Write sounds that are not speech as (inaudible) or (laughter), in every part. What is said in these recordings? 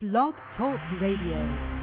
Blog Talk Radio.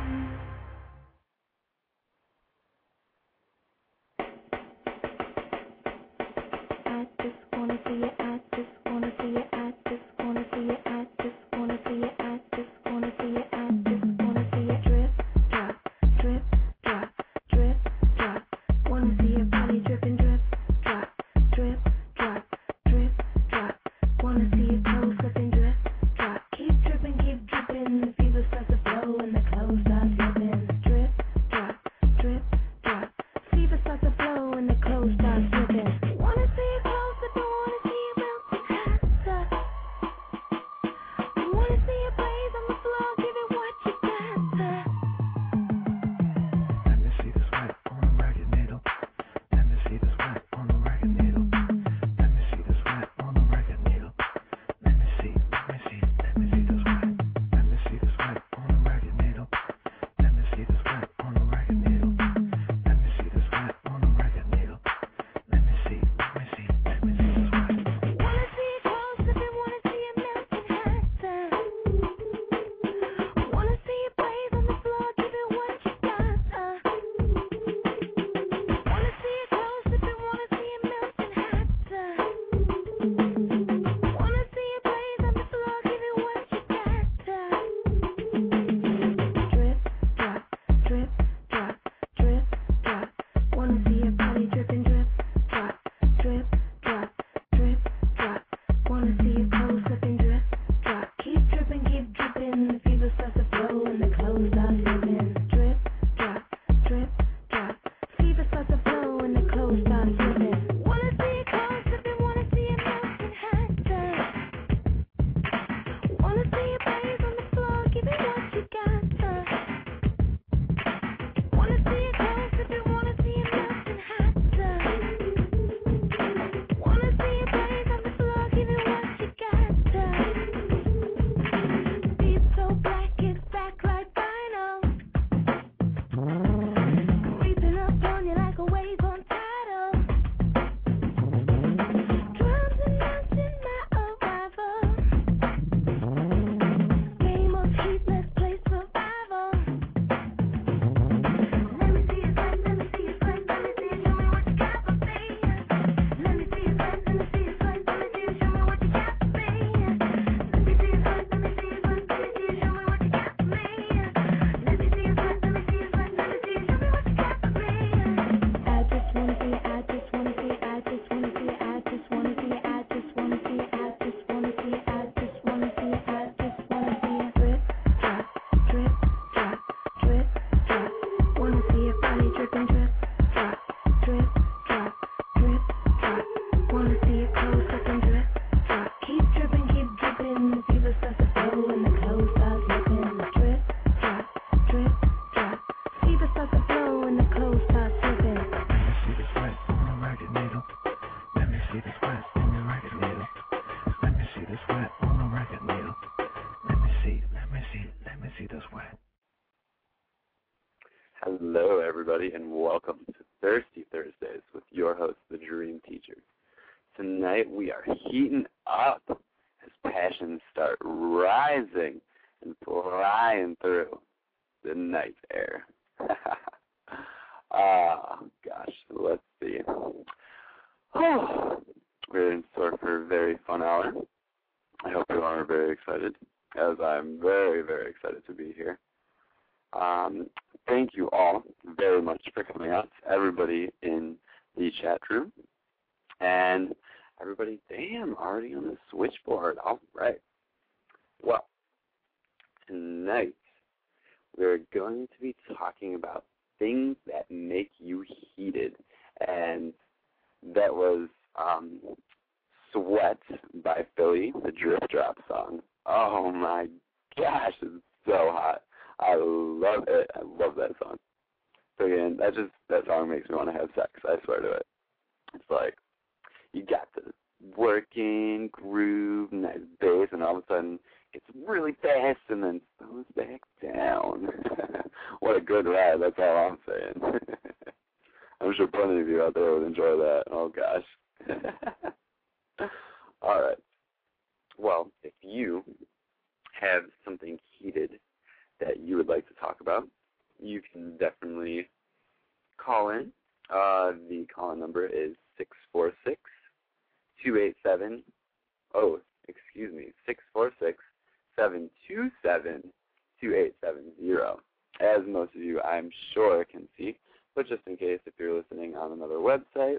Just in case, if you're listening on another website,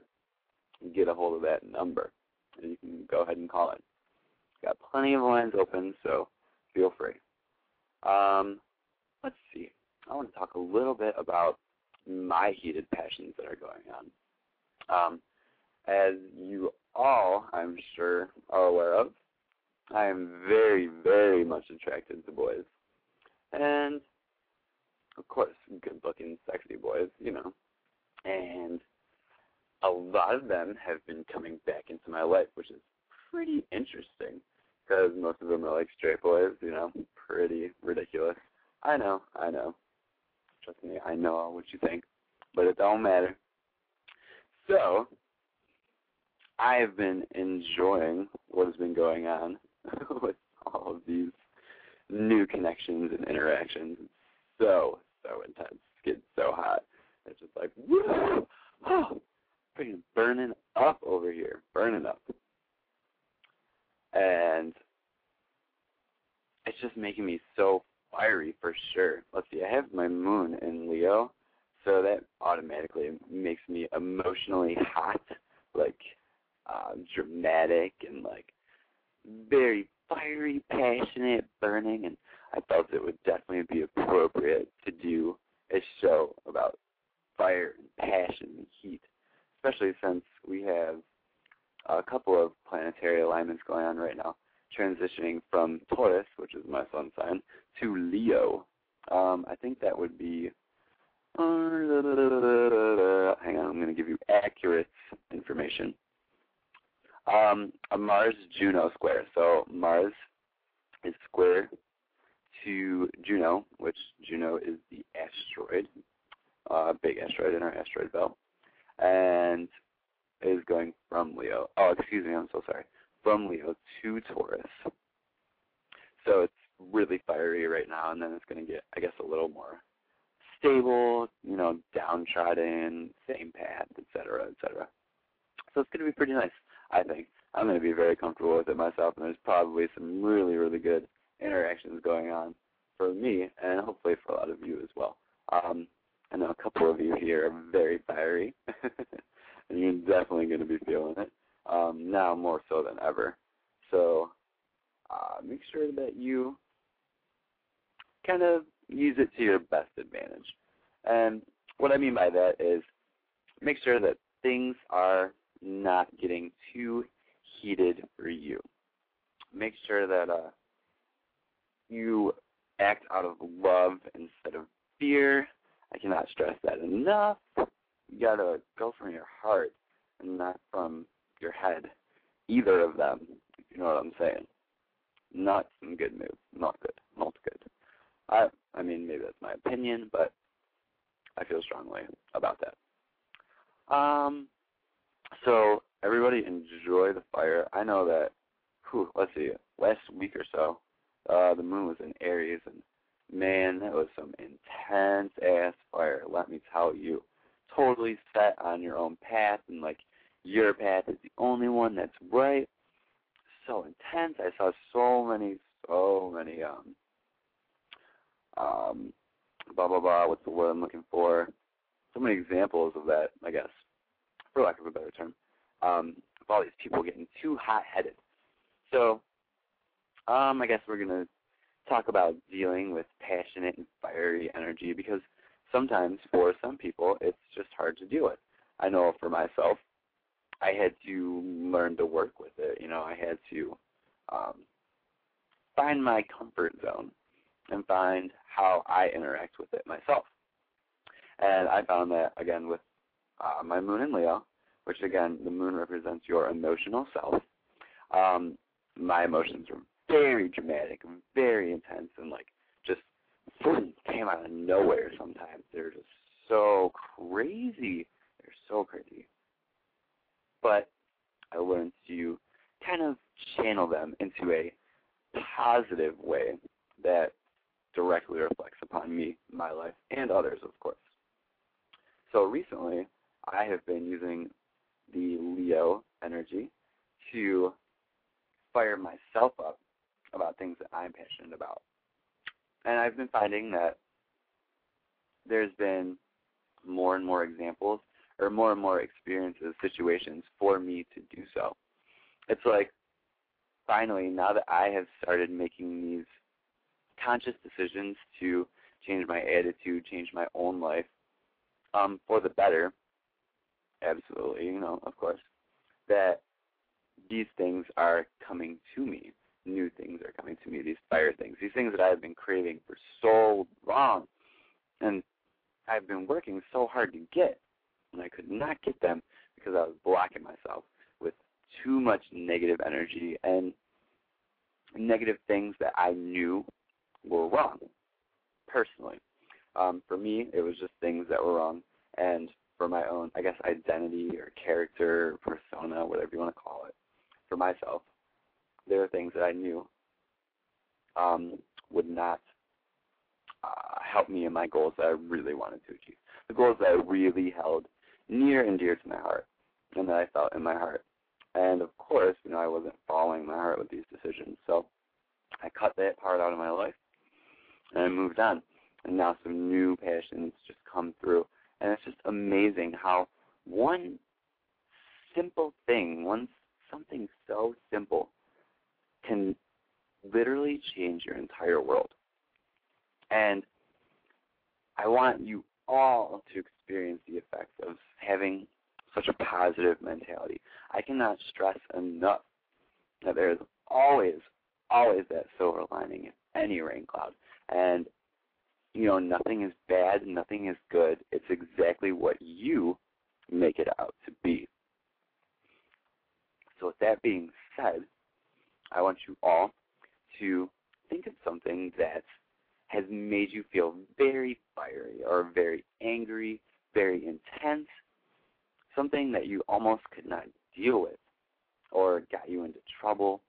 get a hold of that number, and you can go ahead and call it. Got plenty of lines open, so feel free. Um, let's see. I want to talk a little bit about my heated passions that are going on. Um, as you all, I'm sure, are aware of, I am very, very much attracted to boys. And, of course, good looking, sexy boys, you know. And a lot of them have been coming back into my life, which is pretty interesting because most of them are like straight boys, you know, pretty ridiculous. I know, I know. Trust me, I know what you think, but it don't matter. So, I have been enjoying what has been going on (laughs) with all of these new connections and interactions. It's so, so intense. It's getting so hot. It's just like, woo! Oh, freaking burning up over here. Burning up. And it's just making me so fiery for sure. Let's see, I have my moon in Leo, so that automatically makes me emotionally hot, like uh, dramatic and like very fiery, passionate, burning, and I felt it would definitely be appropriate to do a show about fire and passion and heat, especially since we have a couple of planetary alignments going on right now, transitioning from Taurus, which is my sun sign, to Leo. Um, I think that would be. Uh, hang on, I'm going to give you accurate information. Um, a Mars Juno square. So Mars is square to Juno, which Juno is the asteroid, uh, big asteroid in our asteroid belt, and is going from Leo. Oh, excuse me, I'm so sorry. From Leo to Taurus. So it's really fiery right now, and then it's going to get, I guess, a little more stable, you know, downtrodden, same path, et cetera, et cetera. So it's going to be pretty nice, I think. I'm going to be very comfortable with it myself, and there's probably some really, really good interactions going on for me, and hopefully for a lot of you as well. Um, I know a couple of you here are very fiery, and (laughs) you're definitely going to be feeling it um, now more so than ever. So uh, make sure that you kind of use it to your best advantage. And what I mean by that is make sure that things are not getting too heated for you. Make sure that uh, you act out of love instead of fear. Cannot stress that enough. You gotta go from your heart and not from your head. Either of them, if you know what I'm saying. Not some good move. Not good. Not good. I I mean maybe that's my opinion, but I feel strongly about that. Um there were things that I knew um, would not uh, help me in my goals that I really wanted to achieve. The goals that I really held near and dear to my heart, and that I felt in my heart. And of course, you know, I wasn't following my heart with these decisions, so I cut that part out of my life, and I moved on. And now some new passions just come through, and it's just amazing how one simple thing, one something so simple, can literally change your entire world. And I want you all to experience the effects of having such a positive mentality. I cannot stress enough that there is always, always that silver lining in any rain cloud. And, you know, nothing is bad, nothing is good. It's exactly what you make it out to be. So, with that being said, I want you all to think of something that has made you feel very fiery or very angry, very intense, something that you almost could not deal with or got you into trouble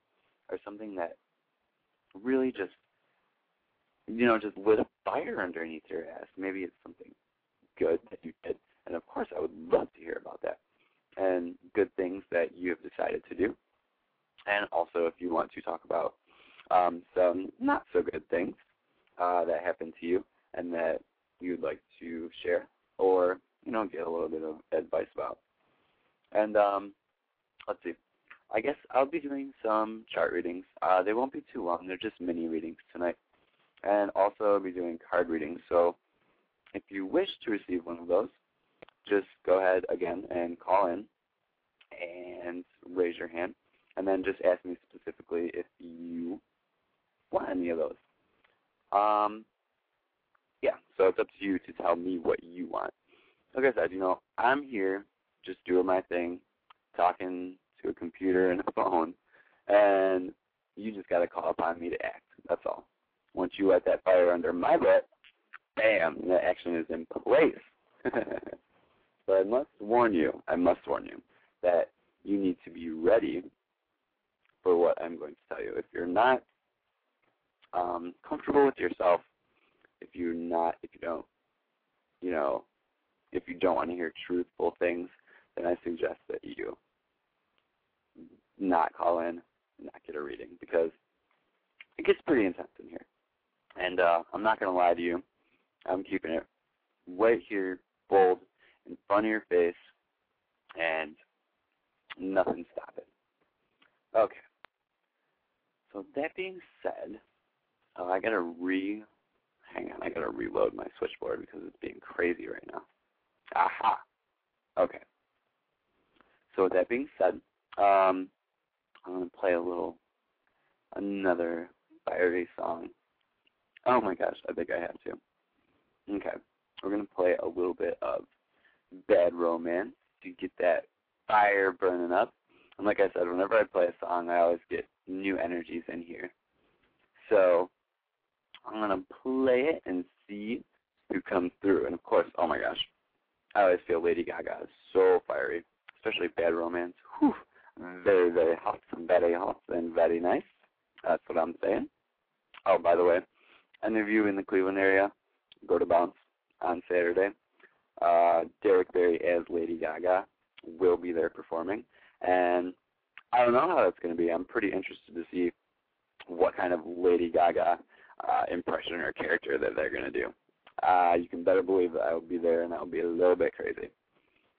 or something that really just you know, just lit a fire underneath your ass. Maybe it's something good that you did. And of course I would love to hear about that. And good things that you have decided to do. And also if you want to talk about um, some not so good things uh, that happened to you and that you'd like to share or, you know, get a little bit of advice about. And um, let's see. I guess I'll be doing some chart readings. Uh, they won't be too long. They're just mini readings tonight. And also I'll be doing card readings. So if you wish to receive one of those, just go ahead again and call in and raise your hand. And then just ask me specifically if you want any of those. Um, yeah, so it's up to you to tell me what you want. Like I said, you know, I'm here just doing my thing, talking to a computer and a phone, and you just got to call upon me to act. That's all. Once you let that fire under my butt, bam, the action is in place. (laughs) but I must warn you, I must warn you, that you need to be ready for what I'm going to tell you. If you're not um, comfortable with yourself, if you're not, if you don't, you know, if you don't want to hear truthful things, then I suggest that you not call in, not get a reading because it gets pretty intense in here. And uh, I'm not going to lie to you, I'm keeping it right here, bold, in front of your face, and nothing stop it. Okay. So that being said, oh, I gotta re. Hang on, I gotta reload my switchboard because it's being crazy right now. Aha. Okay. So with that being said, um, I'm gonna play a little another fiery song. Oh my gosh, I think I have to. Okay, we're gonna play a little bit of Bad Romance to get that fire burning up. And like I said, whenever I play a song, I always get new energies in here. So I'm going to play it and see who comes through. And of course, oh my gosh, I always feel Lady Gaga is so fiery, especially Bad Romance. Whew, very, very hot, very hot, and very nice. That's what I'm saying. Oh, by the way, any of you in the Cleveland area, go to Bounce on Saturday. Uh, Derek Barry as Lady Gaga will be there performing. And I don't know how that's going to be. I'm pretty interested to see what kind of Lady Gaga uh, impression or character that they're going to do. Uh, you can better believe that I will be there, and that will be a little bit crazy.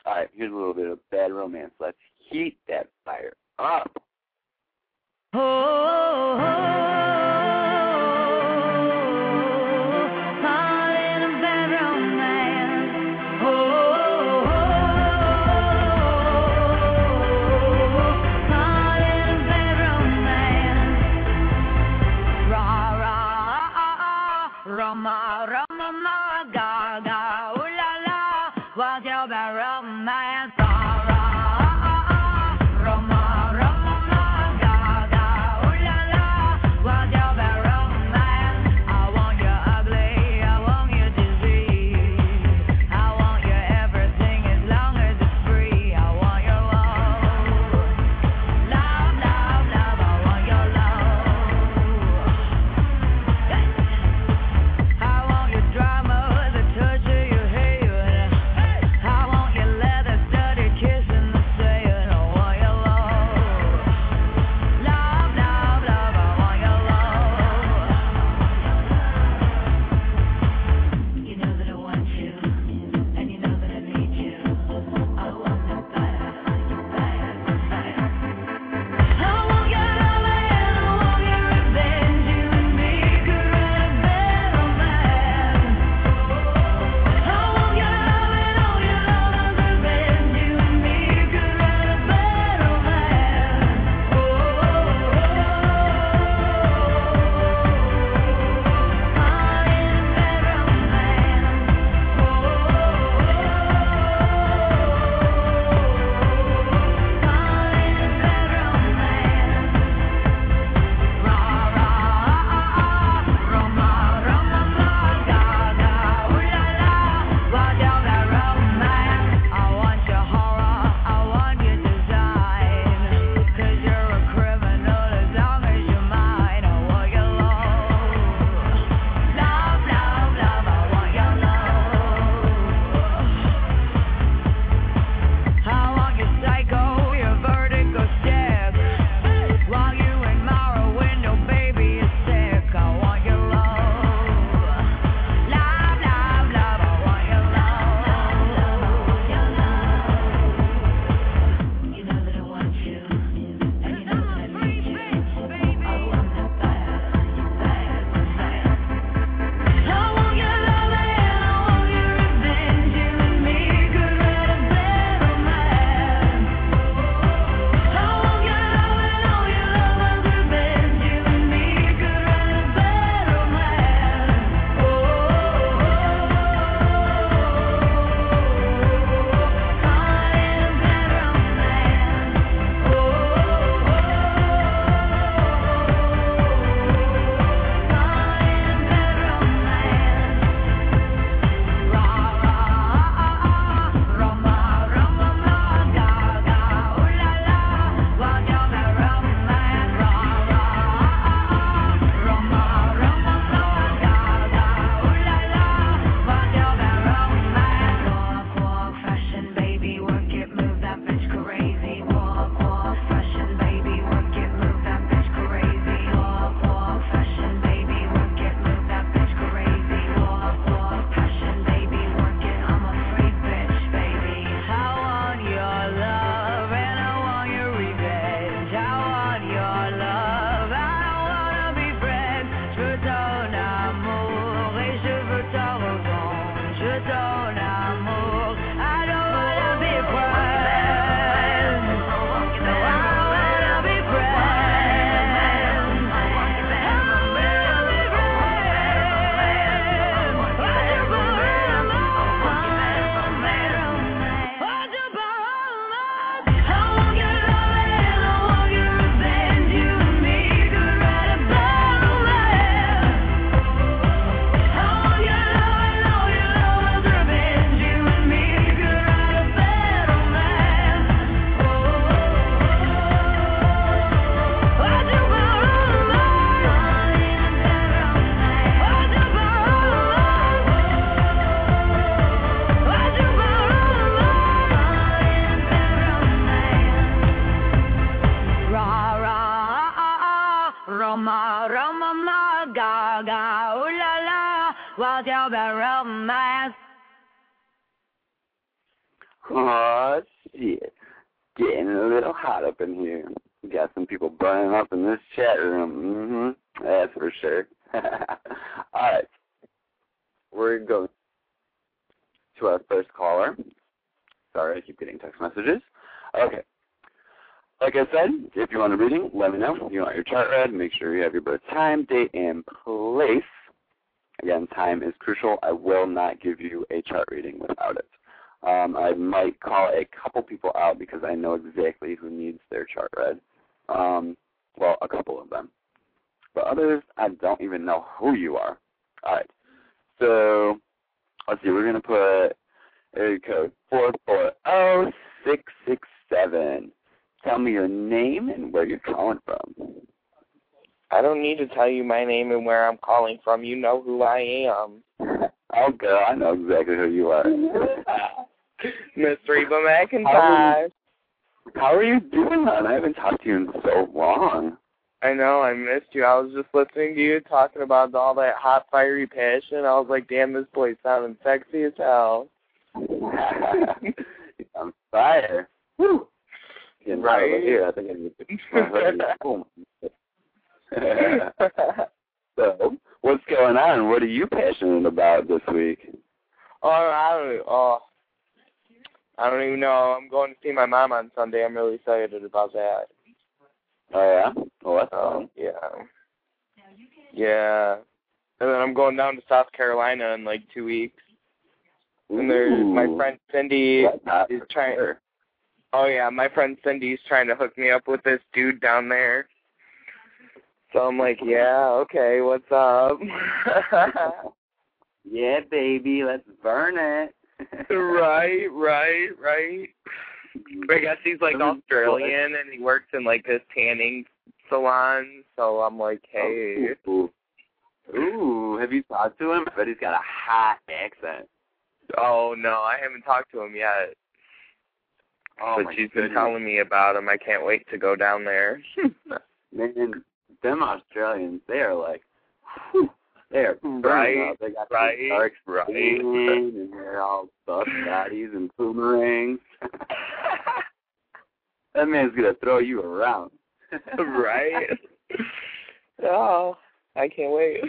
All right, here's a little bit of bad romance. Let's heat that fire up. Oh. Oh shit. Getting a little hot up in here. We got some people burning up in this chat room. Mhm. That's for sure. (laughs) Alright. We're going to our first caller. Sorry, I keep getting text messages. Okay. Like I said, if you want a reading, let me know. If you want your chart read, make sure you have your birth time, date, and place. Again, time is crucial. I will not give you a chart reading without it. Um, I might call a couple people out because I know exactly who needs their chart read. Um, well, a couple of them. But others, I don't even know who you are. All right. So, let's see. We're to put area code 440667. Tell me your name and where you're calling from. I don't need to tell you my name and where I'm calling from. You know who I am. Oh, girl, I know exactly who you are. (laughs) Miss Reba McEntire. How are you doing, hon? I haven't talked to you in so long. I know, I missed you. I was just listening to you talking about all that hot, fiery passion. I was like, damn, this boy sounding sexy as hell. (laughs) I'm fire. Woo. Getting right over here. I think I need to my hoodie. Boom. (laughs) so, what's going on? What are you passionate about this week? Oh, I don't, oh, I don't even know. I'm going to see my mom on Sunday. I'm really excited about that. Oh yeah. Well, that's Um, yeah. Yeah. And then I'm going down to South Carolina in like two weeks. And there's my friend Cindy is trying. sure. Oh yeah, my friend Cindy's trying to hook me up with this dude down there. So I'm like, yeah, okay, what's up? (laughs) Yeah, baby, let's burn it. right, right, right. I guess he's like Australian and he works in like this tanning salon. So I'm like, oh, hey. Ooh. Ooh, have you talked to him? I bet he's got a hot accent. Oh no, I haven't talked to him yet. Oh but she's been telling me about him. I can't wait to go down there. (laughs) Man, them Australians, they are like, whew, they are Right, up. They got right, dark right. and they're all buff (laughs) bodies and boomerangs. (laughs) that man's gonna throw you around. right? (laughs) Oh, I can't wait.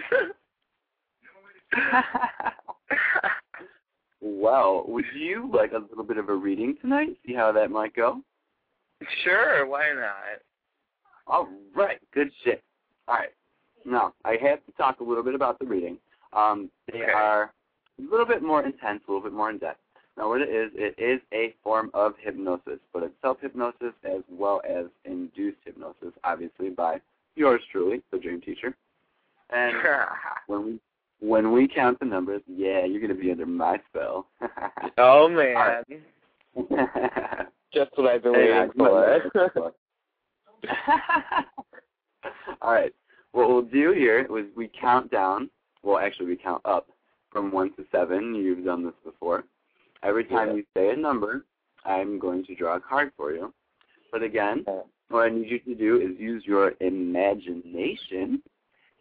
well, would you like a little bit of a reading tonight? See how that might go? sure, why not? All right, good shit. All right, now I have to talk a little bit about the reading. Um, they Okay. are a little bit more intense, a little bit more in depth. Now, what it is, it is a form of hypnosis, but it's self hypnosis as well as induced hypnosis, obviously by yours truly, the dream teacher. And (laughs) when we when we count the numbers, yeah, you're gonna be under my spell. (laughs) oh man, right. (laughs) just what I've been waiting for. (laughs) All right. What we'll do here is we count down. Well, actually, we count up from one to seven. You've done this before. Every time Yeah. you say a number, I'm going to draw a card for you. But again, Yeah. what I need you to do is use your imagination.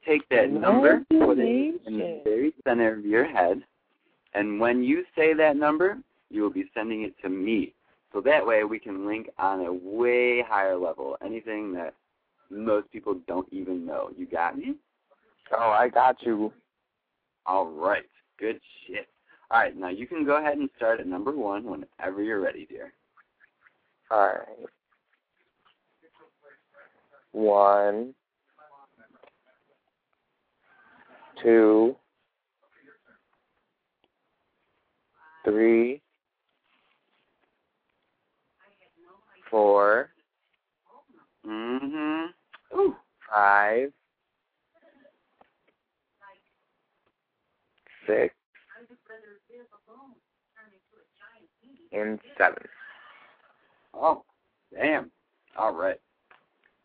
Take that number, put it in the very center of your head, and when you say that number, you will be sending it to me. So that way we can link on a way higher level. Anything that most people don't even know. You got me? oh, I got you. All right. Good shit. All right. Now you can go ahead and start at number one whenever you're ready, dear. All right. One, two, three, four, Mm-hmm. Ooh. five, six, and seven. Oh, damn. All right.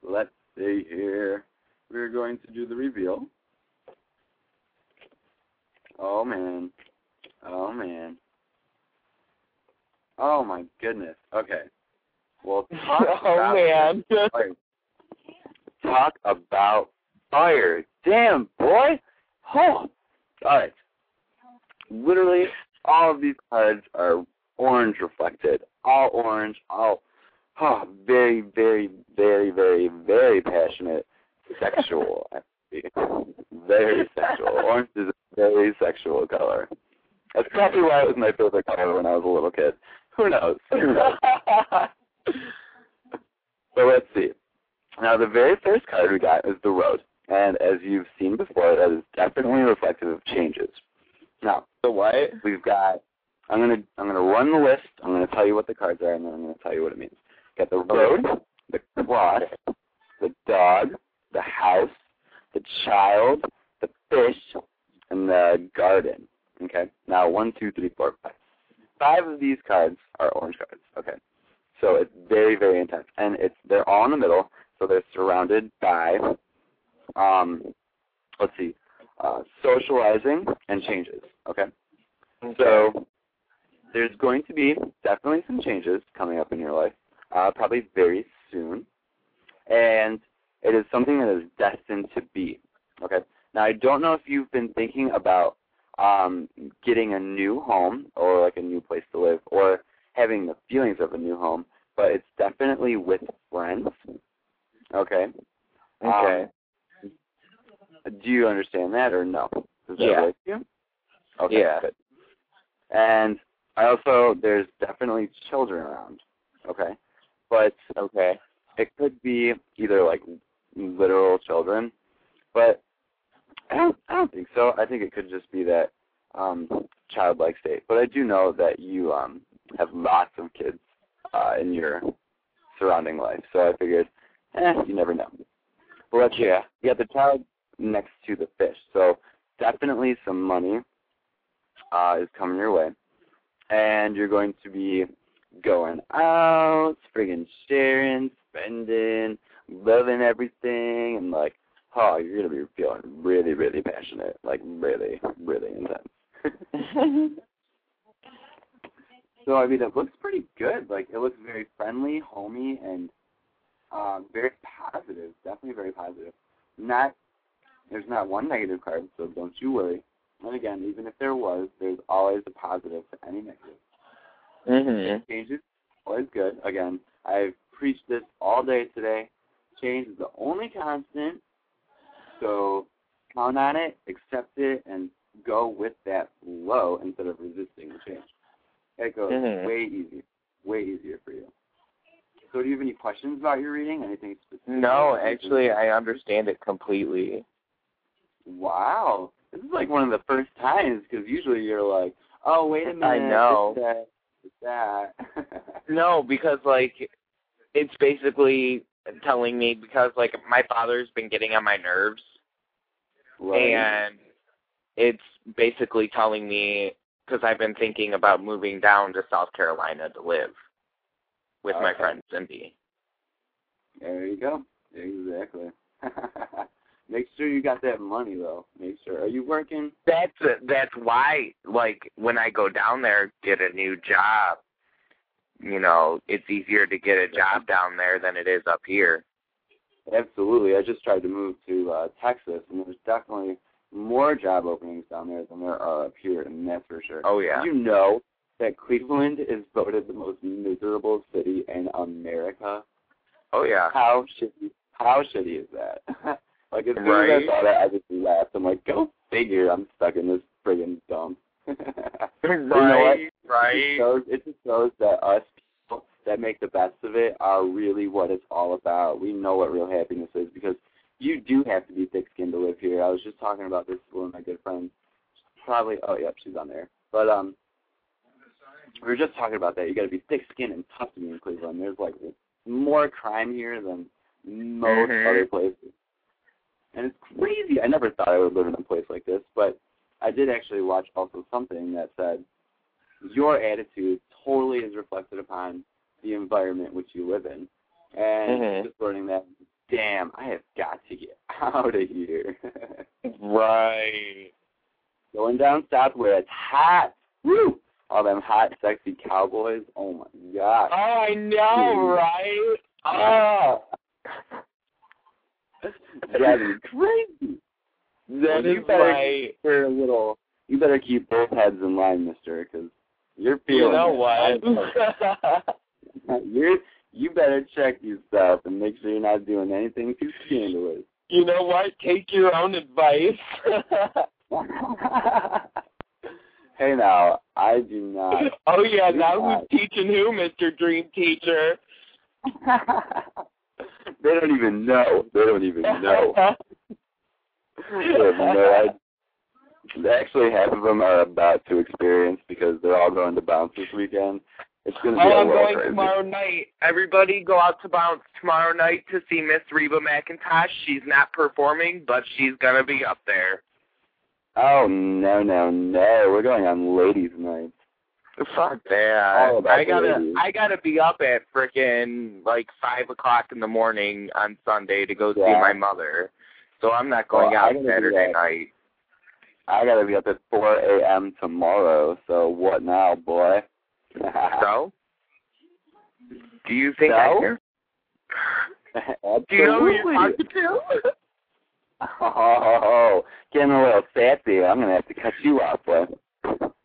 Let's see here. We're going to do the reveal. Oh, man. Oh, man. Oh, my goodness. Okay. Well, (laughs) talk oh man. Talk about fire. Damn, boy. Oh. All right. literally all of these cards are orange reflected, all orange, all oh, very, very, very, very, very passionate, sexual. (laughs) very sexual. Orange is a very sexual color. That's probably why it was my favorite color when I was a little kid. Who knows? Who knows? (laughs) so let's see. Now, the very first card we got is the road, and as you've seen before, that is definitely reflective of changes. Now, The what? we've got. I'm gonna I'm gonna run the list. I'm gonna tell you what the cards are, and then I'm gonna tell you what it means. Got the road, the cross, the dog, the house, the child, the fish, and the garden. Okay. Now one, two, three, four, five. Five of these cards are orange cards. Okay. So it's very, very intense, and it's they're all in the middle. So they're surrounded by, um, let's see, uh, socializing and changes. Okay. So there's going to be definitely some changes coming up in your life, uh, probably very soon, and it is something that is destined to be. Okay. Now I don't know if you've been thinking about um, getting a new home or like a new place to live or having the feelings of a new home, but it's definitely with friends. Okay. Okay. Um, do you understand that or no? Does that Yeah. relate to you? Okay, Yeah. good. And I also there's definitely children around. Okay. But Okay. it could be either like literal children, but I don't I don't think so. I think it could just be that um childlike state. But I do know that you um have lots of kids uh in your surrounding life. So I figured eh, you never know. But let's. Yeah. You got the child next to the fish. So definitely some money uh is coming your way. And you're going to be going out, friggin' sharing, spending, loving everything, and like, oh, you're gonna be feeling really, really passionate, like really, really intense. (laughs) so I mean, it looks pretty good. Like, it looks very friendly, homey, and uh, very positive. Definitely very positive. Not, there's not one negative card, so don't you worry. And again, even if there was, there's always a positive to any negative Mhm. change is always good. Again, I've preached this all day today. Change is the only constant. So count on it, accept it, and go with that flow instead of resisting the change. Goes Mhm. way easier, way easier for you. So do you have any questions about your reading? Anything specific? No, actually, I understand it completely. Wow. This is like one of the first times because usually you're like, oh, wait a minute. I know. This, that, this, that. (laughs) No, because like it's basically telling me because like my father's been getting on my nerves Right. and it's basically telling me because I've been thinking about moving down to South Carolina to live with my Okay. friend Cindy. There you go. Exactly. (laughs) Make sure you got that money though. Make sure. Are you working? That's that's why like when I go down there get a new job, you know, it's easier to get a job down there than it is up here. Absolutely. I just tried to move to uh Texas and there's definitely more job openings down there than there are up here, and that's for sure. Oh yeah. Did you know that Cleveland is voted the most miserable city in America? Oh yeah. How shitty how shitty is that? (laughs) like as soon as I saw that I just laughed. I'm like, go figure I'm stuck in this friggin' dump. (laughs) You know what? right, right. It shows, it just shows that us people that make the best of it are really what it's all about. We know what real happiness is because you do have to be thick-skinned to live here. I was just talking about this with one of my good friends. Probably, oh, yep, she's on there. But um, we were just talking about that. You got to be thick-skinned and tough to be in Cleveland. There's like more crime here than most Mhm. other places, and it's crazy. I never thought I would live in a place like this, but I did actually watch also something that said your attitude totally is reflected upon the environment which you live in. And Mhm. just learning that, damn, I have got to get (laughs) out of here. (laughs) Right. Going down south where it's hot. Woo! All them hot, sexy cowboys. Oh my god. Oh. I know, right? Oh, Driving me crazy. that Well, you is better Wear a little you better keep both heads in line, Mister, because you're feeling. You know what? (laughs) you're you better check yourself and make sure you're not doing anything too scandalous. you know what? Take your own advice. (laughs) hey now, I do not. (laughs) oh yeah, do now not. who's teaching who, Mr. Dream Teacher? (laughs) they don't even know. They don't even know. No. Actually, half of them are about to experience because they're all going to bounce this weekend. It's going to be Oh, I'm going crazy. tomorrow night. Everybody go out to Bounce tomorrow night to see Miss Reba McEntire. She's not performing, but she's gonna be up there. Oh no no no! We're going on ladies' night. Fuck that. I gotta ladies. I gotta be up at frickin' like five o'clock in the morning on Sunday to go see my mother. So I'm not going Well, out Saturday night. I gotta be up at 4 a.m. tomorrow. So what now, boy? (laughs) So do you think So? I care? (laughs) Do you know who you're talking to? Oh, getting a little sassy. I'm gonna have to cut you off, boy.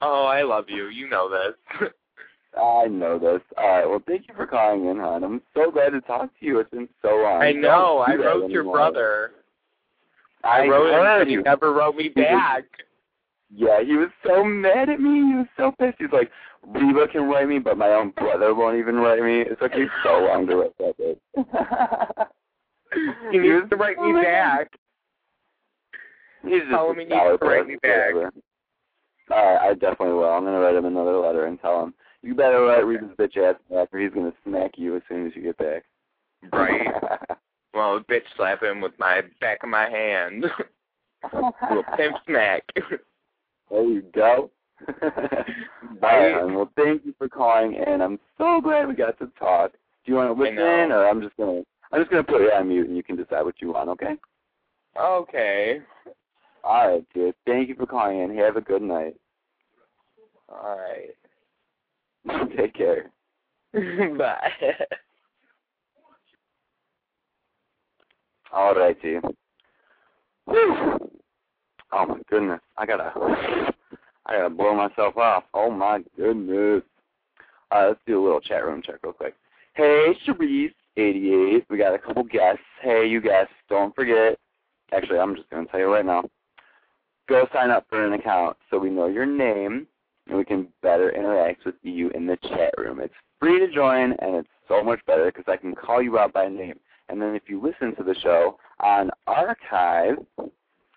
oh, I love you. You know this. (laughs) I know this. All right. Well, thank you for calling in, hon. I'm so glad to talk to you. It's been so long. I know. I wrote your anymore. brother. I, I wrote him, and he you. never wrote me back. Yeah, he was so mad at me. He was so pissed. He's like, Reba can write me, but my own brother won't even write me. It took me so long to write that bit. (laughs) He needs to write me back. He's just Tell a him he needs to write me back. All right, I definitely will. I'm gonna write him another letter and tell him you better write Reba's bitch ass back, or he's gonna smack you as soon as you get back. Right. (laughs) Well, bitch slap him with my back of my hand. (laughs) Little pimp smack. There you go. (laughs) Right, hon. well, thank you for calling and I'm so glad we got to talk. Do you want to listen, or I'm just gonna I'm just gonna put you on mute and you can decide what you want, okay? okay. All right, dude. Thank you for calling in. Have a good night. All right. (laughs) Take care. (laughs) Bye. All righty. Oh my goodness. I gotta I gotta blow myself off. Oh my goodness. Alright, let's do a little chat room check real quick. Hey Sharice eighty eight. We got a couple guests. Hey you guests, don't forget actually I'm just gonna tell you right now. Go sign up for an account so we know your name and we can better interact with you in the chat room. It's free to join and it's so much better because I can call you out by name. And then if you listen to the show on archive,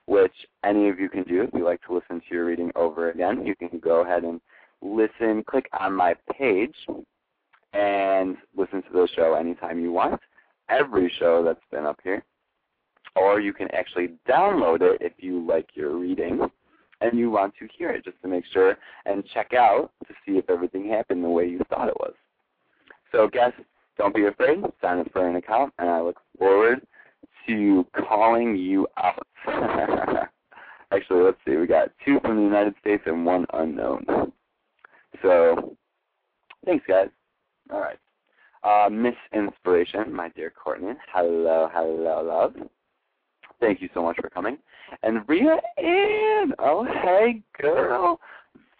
which any of you can do if you like to listen to your reading over again, you can go ahead and listen, click on my page, and listen to the show anytime you want. Every show that's been up here. Or you can actually download it if you like your reading and you want to hear it just to make sure and check out to see if everything happened the way you thought it was. So guys, don't be afraid. Sign up for an account, and I look forward to calling you out. (laughs) Actually, let's see. We got two from the United States and one unknown. So, thanks, guys. All right. Uh, Miss Inspiration, my dear Courtney. Hello, hello, love. Thank you so much for coming. And Rhea Ann. Oh, hey, girl.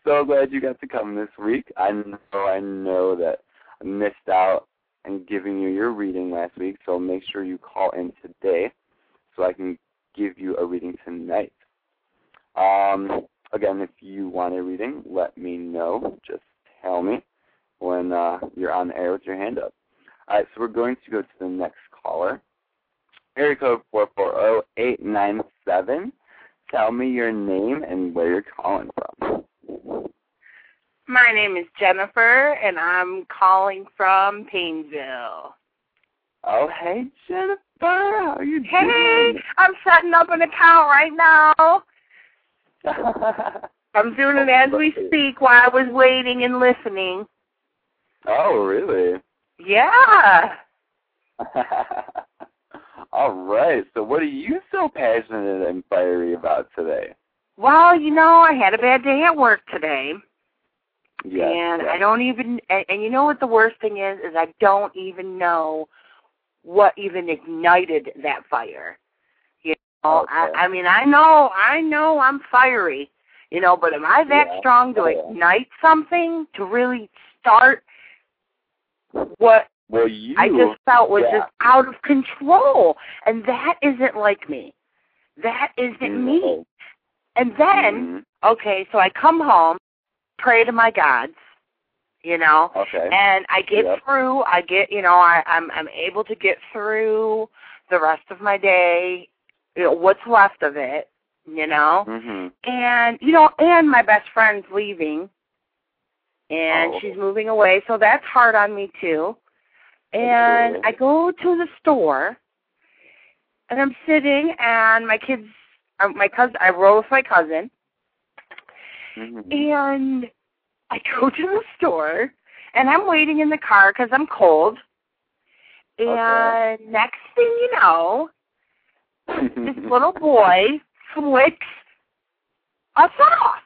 So glad you got to come this week. I know, I know that I missed out and giving you your reading last week, so make sure you call in today so I can give you a reading tonight. Um, again, if you want a reading, let me know. Just tell me when uh, you're on the air with your hand up. All right, so we're going to go to the next caller. Area code 440897. Tell me your name and where you're calling from. My name is Jennifer, and I'm calling from Painesville. Oh, hey, Jennifer. How are you doing? Hey, doing? I'm setting up an account right now. (laughs) I'm doing it as we speak while I was waiting and listening. oh, really? Yeah. (laughs) All right. So, what are you so passionate and fiery about today? Well, you know, I had a bad day at work today, Yes, and yes. I don't even. And, and you know what the worst thing is? Is I don't even know what even ignited that fire. You know, Okay. I, I mean, I know, I know, I'm fiery. You know, but am I that Yeah. strong to yeah. ignite something to really start what Well, you. I just felt was yeah. just out of control. And that isn't like me. That isn't me. And then, Mhm. okay, so I come home, pray to my gods, you know, Okay. and I get Yep. through. I get, you know, I, I'm I'm able to get through the rest of my day, you know, what's left of it, you know, Mm-hmm. and you know, and my best friend's leaving, and Oh. she's moving away, so that's hard on me too. And I go to the store, and I'm sitting, and my kids, uh, my cousin, I roll with my cousin, Mhm. and I go to the store, and I'm waiting in the car because I'm cold. And Okay. next thing you know, (laughs) this little boy flicks us off.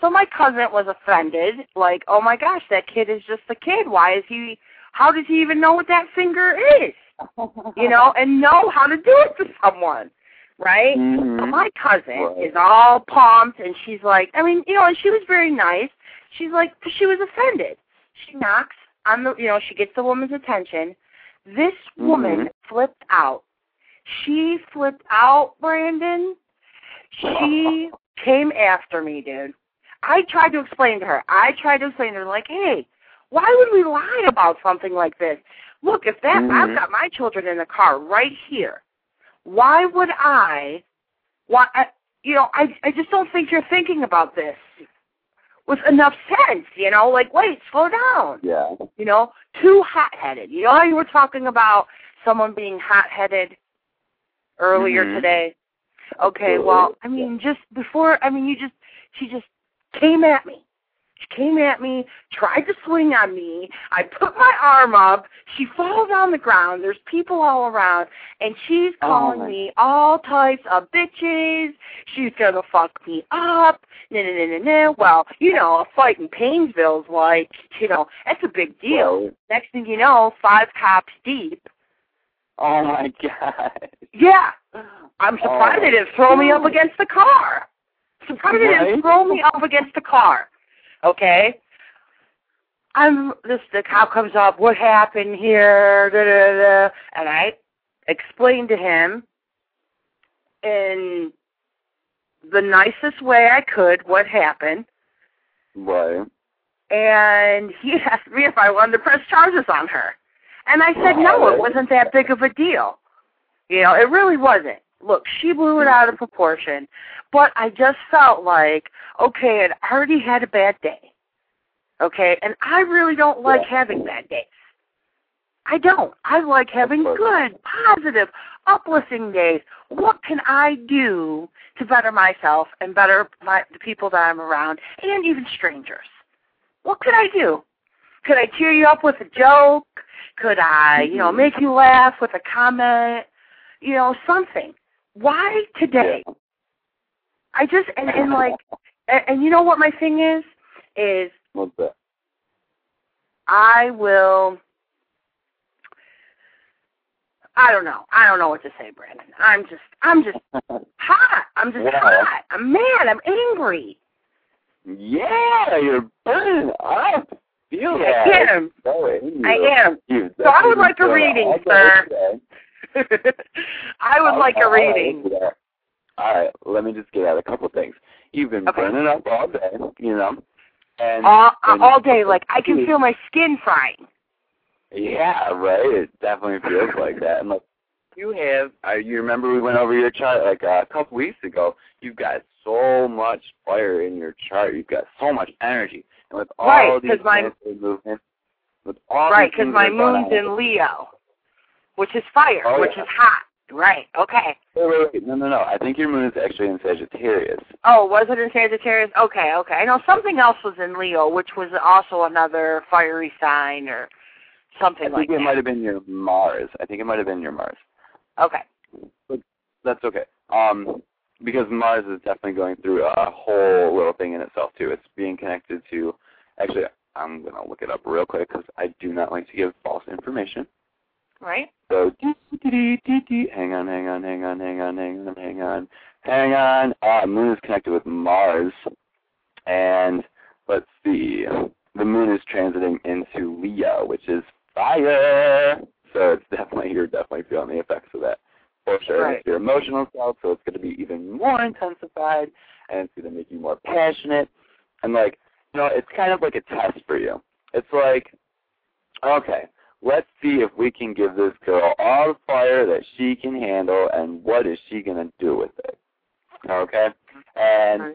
So my cousin was offended, like, oh my gosh, that kid is just a kid. Why is he, how does he even know what that finger is? (laughs) You know, and know how to do it to someone, right? So Mhm. my cousin Right. is all pumped, and she's like, I mean, you know, and she was very nice. She's like, she was offended. She knocks on the, you know, she gets the woman's attention. This woman Mhm. flipped out. She flipped out, Brandon. She (laughs) came after me, dude. I tried to explain to her. I tried to explain to her, like, hey, why would we lie about something like this? Look, if that I've Mhm. got my children in the car right here, why would I? Why? I, you know, I I just don't think you're thinking about this with enough sense. You know, like, wait, slow down Yeah. you know, too hot headed. You know how you were talking about someone being hot headed earlier Mhm. today? Okay, Absolutely. well, I mean, just before, I mean, you just, she just came at me. She came at me, tried to swing on me. I put my arm up. She falls on the ground. There's people all around, and she's Oh, calling my- me all types of bitches. She's gonna fuck me up. No, no, no, no, no. Well, you know, a fight in Painesville's like, you know, that's a big deal. Right. Next thing you know, five cops deep. Oh my god. Yeah, I'm oh, surprised Oh. they didn't throw me up against the car. Surprised they didn't throw me up against the car. Okay. I'm this the cop comes up, what happened here? Da, da, da, and I explained to him in the nicest way I could what happened. Right. and he (laughs) asked me if I wanted to press charges on her. And I said no, it wasn't that big of a deal. You know, it really wasn't. Look, she blew it out of proportion, but I just felt like, okay, I'd already had a bad day. Okay, and I really don't like Yeah. having bad days. I don't. I like having good, positive, uplifting days. What can I do to better myself and better my, the people that I'm around, and even strangers? What could I do? Could I cheer you up with a joke? Could I, you know, Mhm. make you laugh with a comment? You know, something. Why today? Yeah. I just and, and like and, and you know what my thing is is What's that? I will I don't know. I don't know what to say, Brandon. I'm just I'm just (laughs) hot. I'm just Yeah. hot. I'm mad. I'm angry. yeah, you're burning up. Feel that. I am. I am. So I would like a reading, sir. (laughs) I would like a reading. All right, let me just get at a couple things. You've been Okay. burning up all day, you know, and All and- all day, like I can (laughs) feel my skin frying. Yeah, right. It definitely feels like that. And like you have, I you remember we went over your chart like uh, a couple weeks ago. You've got so much fire in your chart. You've got so much energy, and with all Right, these my- movements, with all Right, because my that are going moon's on- in Leo, which is fire, Oh, which yeah. is hot. Right. Okay. Wait, wait, wait. No, no, no. I think your moon is actually in Sagittarius. Oh, was it in Sagittarius? Okay, okay. I know something else was in Leo, which was also another fiery sign or something like that. I think like it that. might have been your Mars. I think it might have been your Mars. Okay. That's okay. Um, because Mars is definitely going through a whole little thing in itself too. It's being connected to. Actually, I'm gonna look it up real quick because I do not like to give false information. Right. So, hang on, hang on, hang on, hang on, hang on, hang on, hang on. Uh, Moon is connected with Mars And let's see, the moon is transiting into Leo, which is fire. So it's definitely you're definitely feeling the effects of that for sure. Right. It's your emotional self, so it's going to be even more intensified, and it's going to make you more passionate. And like, you know, it's kind of like a test for you. It's like, okay, let's see if we can give this girl all the fire that she can handle, and what is she going to do with it? Okay, and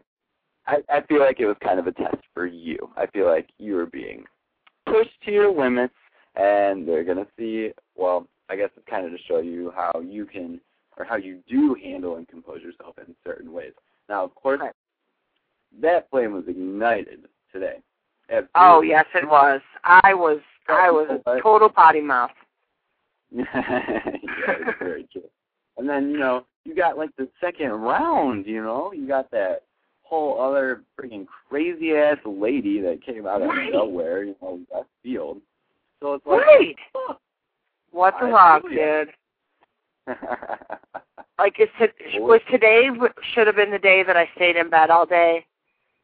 I, I feel like it was kind of a test for you. I feel like you were being pushed to your limits, and they're going to see, well, I guess it's kind of to show you how you can, or how you do handle and compose yourself in certain ways. Now, of course, Right. that flame was ignited today. Oh yes, it was. I was I was a total potty mouth. (laughs) yeah, it's very true. And then, you know, you got like the second round, you know, you got that whole other freaking crazy ass lady that came out of Right. nowhere, you know, left field. So it's like Right. What the fuck, dude? (laughs) Like, is it, was today should have been the day that I stayed in bed all day?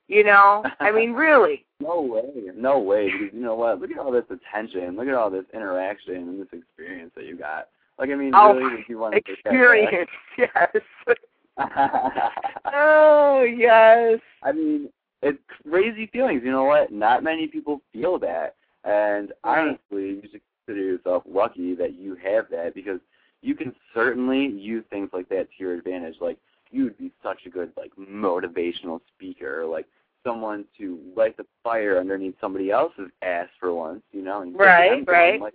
You know, I mean, (laughs) really. no way. No way. Because you know what? Look at all this attention. Look at all this interaction and this experience that you got. Like I mean, Oh, really, if you want to take that back- Experience, (laughs) yes. (laughs) Oh yes. I mean, it's crazy feelings. You know what? Not many people feel that. And honestly, you should consider yourself lucky that you have that because you can certainly use things like that to your advantage. Like you would be such a good like motivational speaker, like someone to light the fire underneath somebody else's ass for once, you know, and Right, right. Like,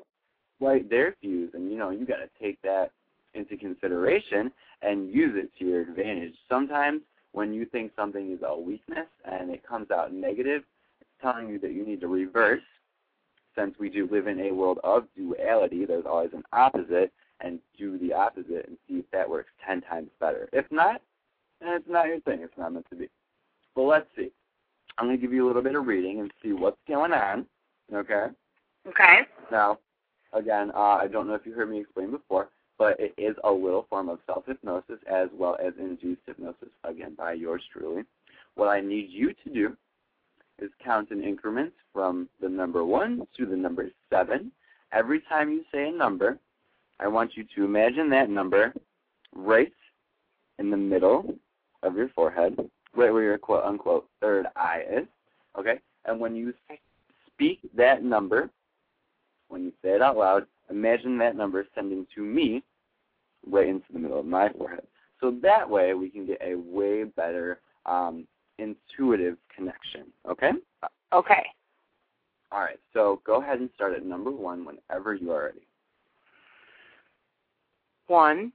light their fuse, and you know you got to take that into consideration and use it to your advantage. Sometimes when you think something is a weakness and it comes out negative, it's telling you that you need to reverse. Since we do live in a world of duality, there's always an opposite, and do the opposite and see if that works ten times better. If not, then it's not your thing. It's not meant to be. But let's see. I'm going to give you a little bit of reading and see what's going on. Okay? Okay. Now, again, uh, I don't know if you heard me explain before, but it is a little form of self-hypnosis as well as induced hypnosis, again, by yours truly. What I need you to do is count in increments from the number 1 to the number 7. Every time you say a number, I want you to imagine that number right in the middle of your forehead, right where your quote-unquote third eye is, okay? And when you speak that number, when you say it out loud, imagine that number sending to me right into the middle of my forehead. So that way we can get a way better um, intuitive connection. Okay? Okay. All right. So go ahead and start at number one whenever you are ready. One,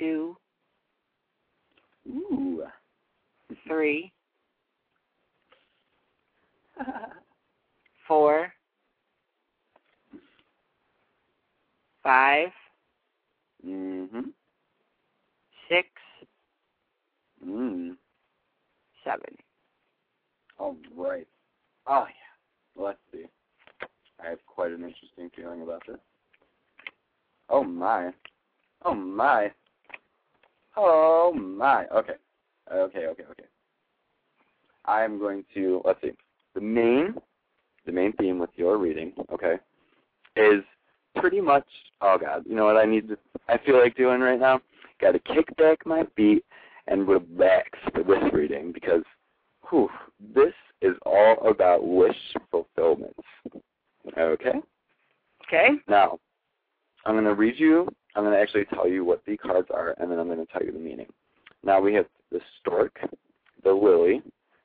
two, Ooh. three, four, five, mm-hmm. six, Mm. seven. All right. Oh yeah. Let's see. I have quite an interesting feeling about this. Oh my. Oh my. Oh my. Okay. Okay, okay, okay. I'm going to let's see. The main the main theme with your reading, okay, is pretty much oh god, you know what I need to I feel like doing right now? Gotta kick back my feet and relax for this reading because whew, this is all about wish fulfillment. Okay? Okay. Now, I'm going to read you, I'm going to actually tell you what the cards are, and then I'm going to tell you the meaning. Now, we have the stork, the lily,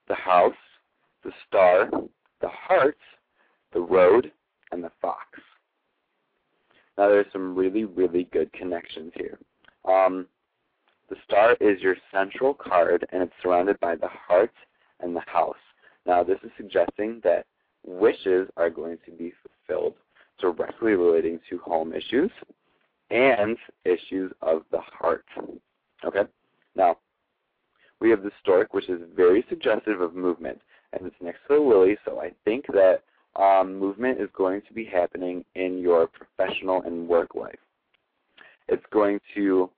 the house, the star, the heart, the road, and the fox. Now, there's some really, really good connections here. Um, the star is your central card, and it's surrounded by the heart and the house. Now, this is suggesting that wishes are going to be fulfilled directly relating to home issues and issues of the heart. Okay? Now, we have the stork, which is very suggestive of movement, and it's next to the lily, so I think that um, movement is going to be happening in your professional and work life. It's going to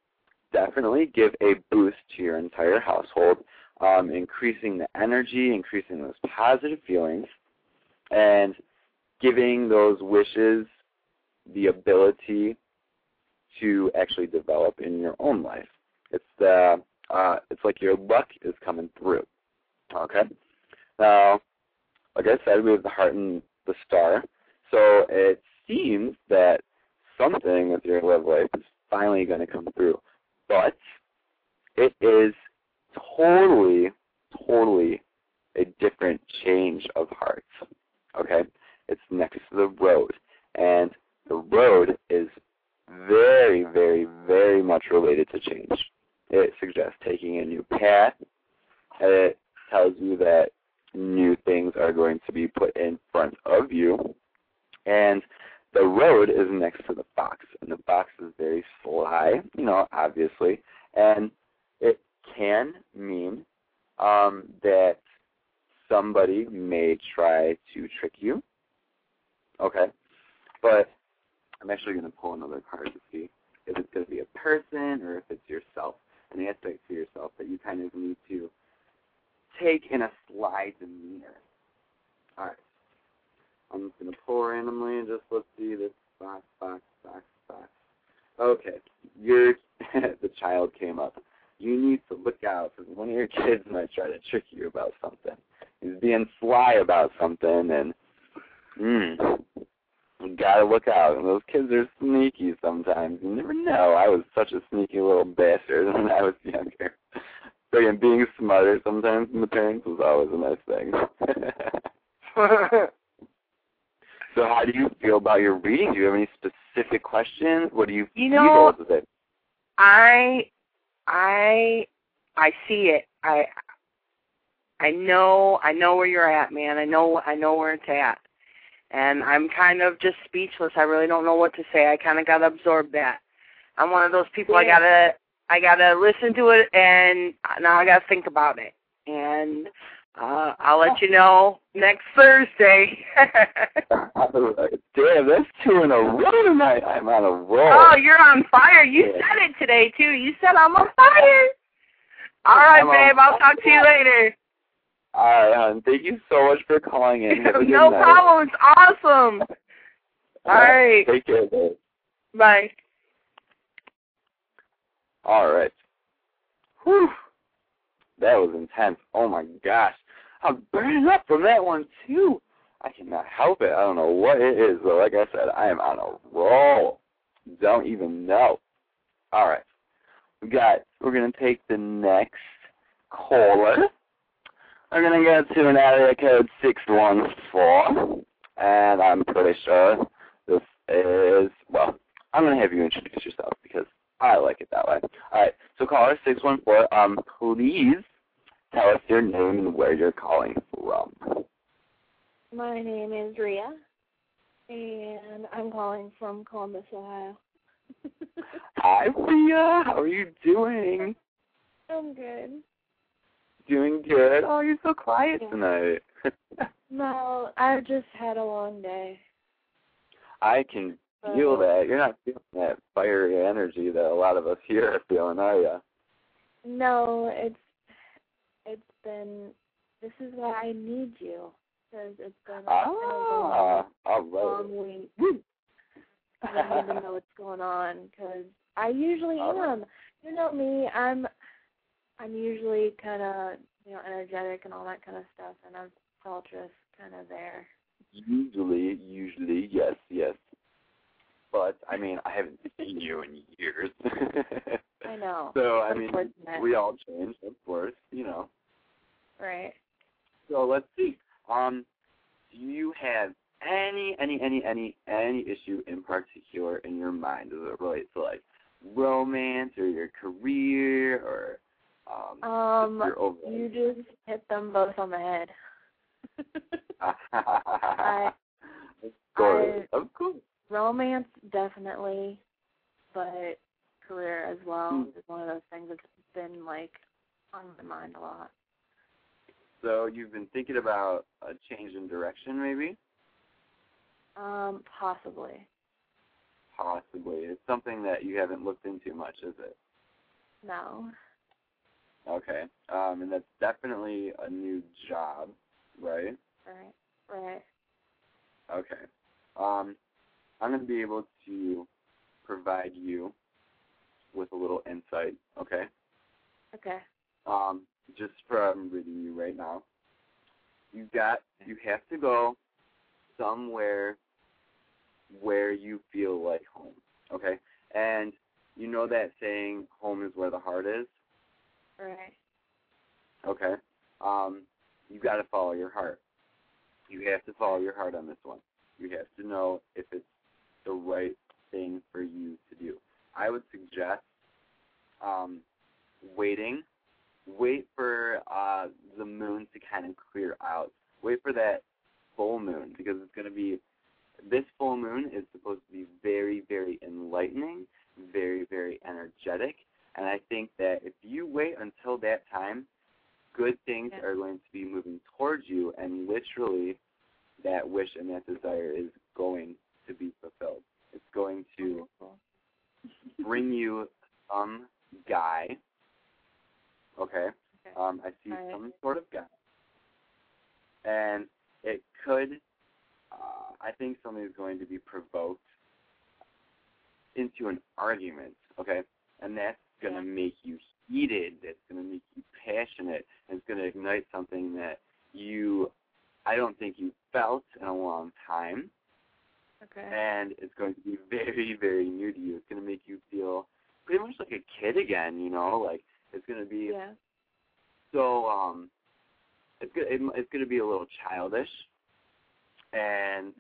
definitely give a boost to your entire household, um, increasing the energy, increasing those positive feelings, and giving those wishes the ability to actually develop in your own life. It's the uh, it's like your luck is coming through. Okay. Now, like I said, we have the heart and the star. So it seems that something with your love life is finally going to come through. But it is totally, totally a different change of hearts. Okay? It's next to the road. And the road is very, very, very much related to change. It suggests taking a new path. It tells you that new things are going to be put in front of you. And the road is next to the fox, and the fox is very sly, you know, obviously, and it can mean um, that somebody may try to trick you. Okay, but I'm actually going to pull another card to see if it's going to be a person or if it's yourself, an aspect to yourself that you kind of need to take in a sly demeanor. All right. I'm just gonna pull randomly and just let's see this box, box, box, box. Okay, your (laughs) the child came up. You need to look out because one of your kids might try to trick you about something. He's being sly about something, and mm, you gotta look out. And those kids are sneaky sometimes. You never know. I was such a sneaky little bastard (laughs) when I was younger. So again, being smarter sometimes than the parents was always a nice thing. (laughs) So how do you feel about your reading? Do you have any specific questions? What do you, You know- feel? I I I see it. I I know I know where you're at, man. I know I know where it's at. And I'm kind of just speechless. I really don't know what to say. I kind of got to absorb that. I'm one of those people I got to I got to listen to it and now I got to think about it. And uh I'll let you know next Thursday. (laughs) (laughs) Damn, that's two in a row tonight. I'm on a roll. oh, you're on fire. You Yeah. said it today too. You said I'm on fire. All right, I'm on babe. I'll talk to you later. All right, hon. Thank you so much for calling in. (laughs) No night. problem. It's awesome. (laughs) All right. Take care, babe. Bye. All right. Whew. That was intense. Oh my gosh. I'm burning up from that one too. I cannot help it. I don't know what it is, but like I said, I am on a roll. Don't even know. All right. We got. We're gonna take the next caller. We're gonna go to an area code six one four, and I'm pretty sure this is well. I'm gonna have you introduce yourself because I like it that way. All right. So caller six one four. Um, please tell us your name and where you're calling from. My name is Ria, and I'm calling from Columbus, Ohio. (laughs) Hi, Ria. How are you doing? I'm good. Doing good. Oh, you're so quiet Yeah. tonight. (laughs) No, I've just had a long day. I can feel that. You're not feeling that fiery energy that a lot of us here are feeling, are you? No, it's it's been. This is why I need you because it's been a, Ah, a all long, right. long week. And I need to know what's going on because I usually All right. am. You know me. I'm I'm usually kind of you know energetic and all that kind of stuff, and I felt just kind of there. Usually, usually, yes, yes. But I mean, I haven't seen you in years. I know. (laughs) so I mean, we all change, of course, you know. Right. So let's see. Um, do you have any, any, any, any, any issue in particular in your mind? Does it relate to like romance or your career or um, Um, just your overall? you just hit them both on the head. (laughs) I- of course, of course. Romance definitely, but career as well Hmm. is one of those things that's been like on my mind a lot. So you've been thinking about a change in direction, maybe? Um, possibly. Possibly. It's something that you haven't looked into much, is it? No. Okay. Um, and that's definitely a new job, right? Right. Right. Okay. Um, I'm going to be able to provide you with a little insight, okay? Okay. Um, just from reading you right now. You got you have to go somewhere where you feel like home. Okay? And you know that saying home is where the heart is? Right. Okay. Um, you got to follow your heart. You have to follow your heart on this one. You have to know if it's the right thing for you to do. I would suggest um, waiting. Wait for uh, the moon to kind of clear out. Wait for that full moon because it's going to be. This full moon is supposed to be very, very enlightening, very, very energetic, and I think that if you wait until that time, good things Yeah. are going to be moving towards you, and literally, that wish and that desire is going to be fulfilled. It's going to bring you some guy. Okay. Okay. Um, I see Alright. some sort of guy, and it could. Uh, I think something is going to be provoked into an argument. Okay, and that's going to make you heated. That's going to make you passionate. And it's going to ignite something that you, I don't think you felt in a long time Okay. and it's going to be very, very new to you. It's going to make you feel pretty much like a kid again, you know, like it's going to be Yeah. so um it's go- it, it's going to be a little childish and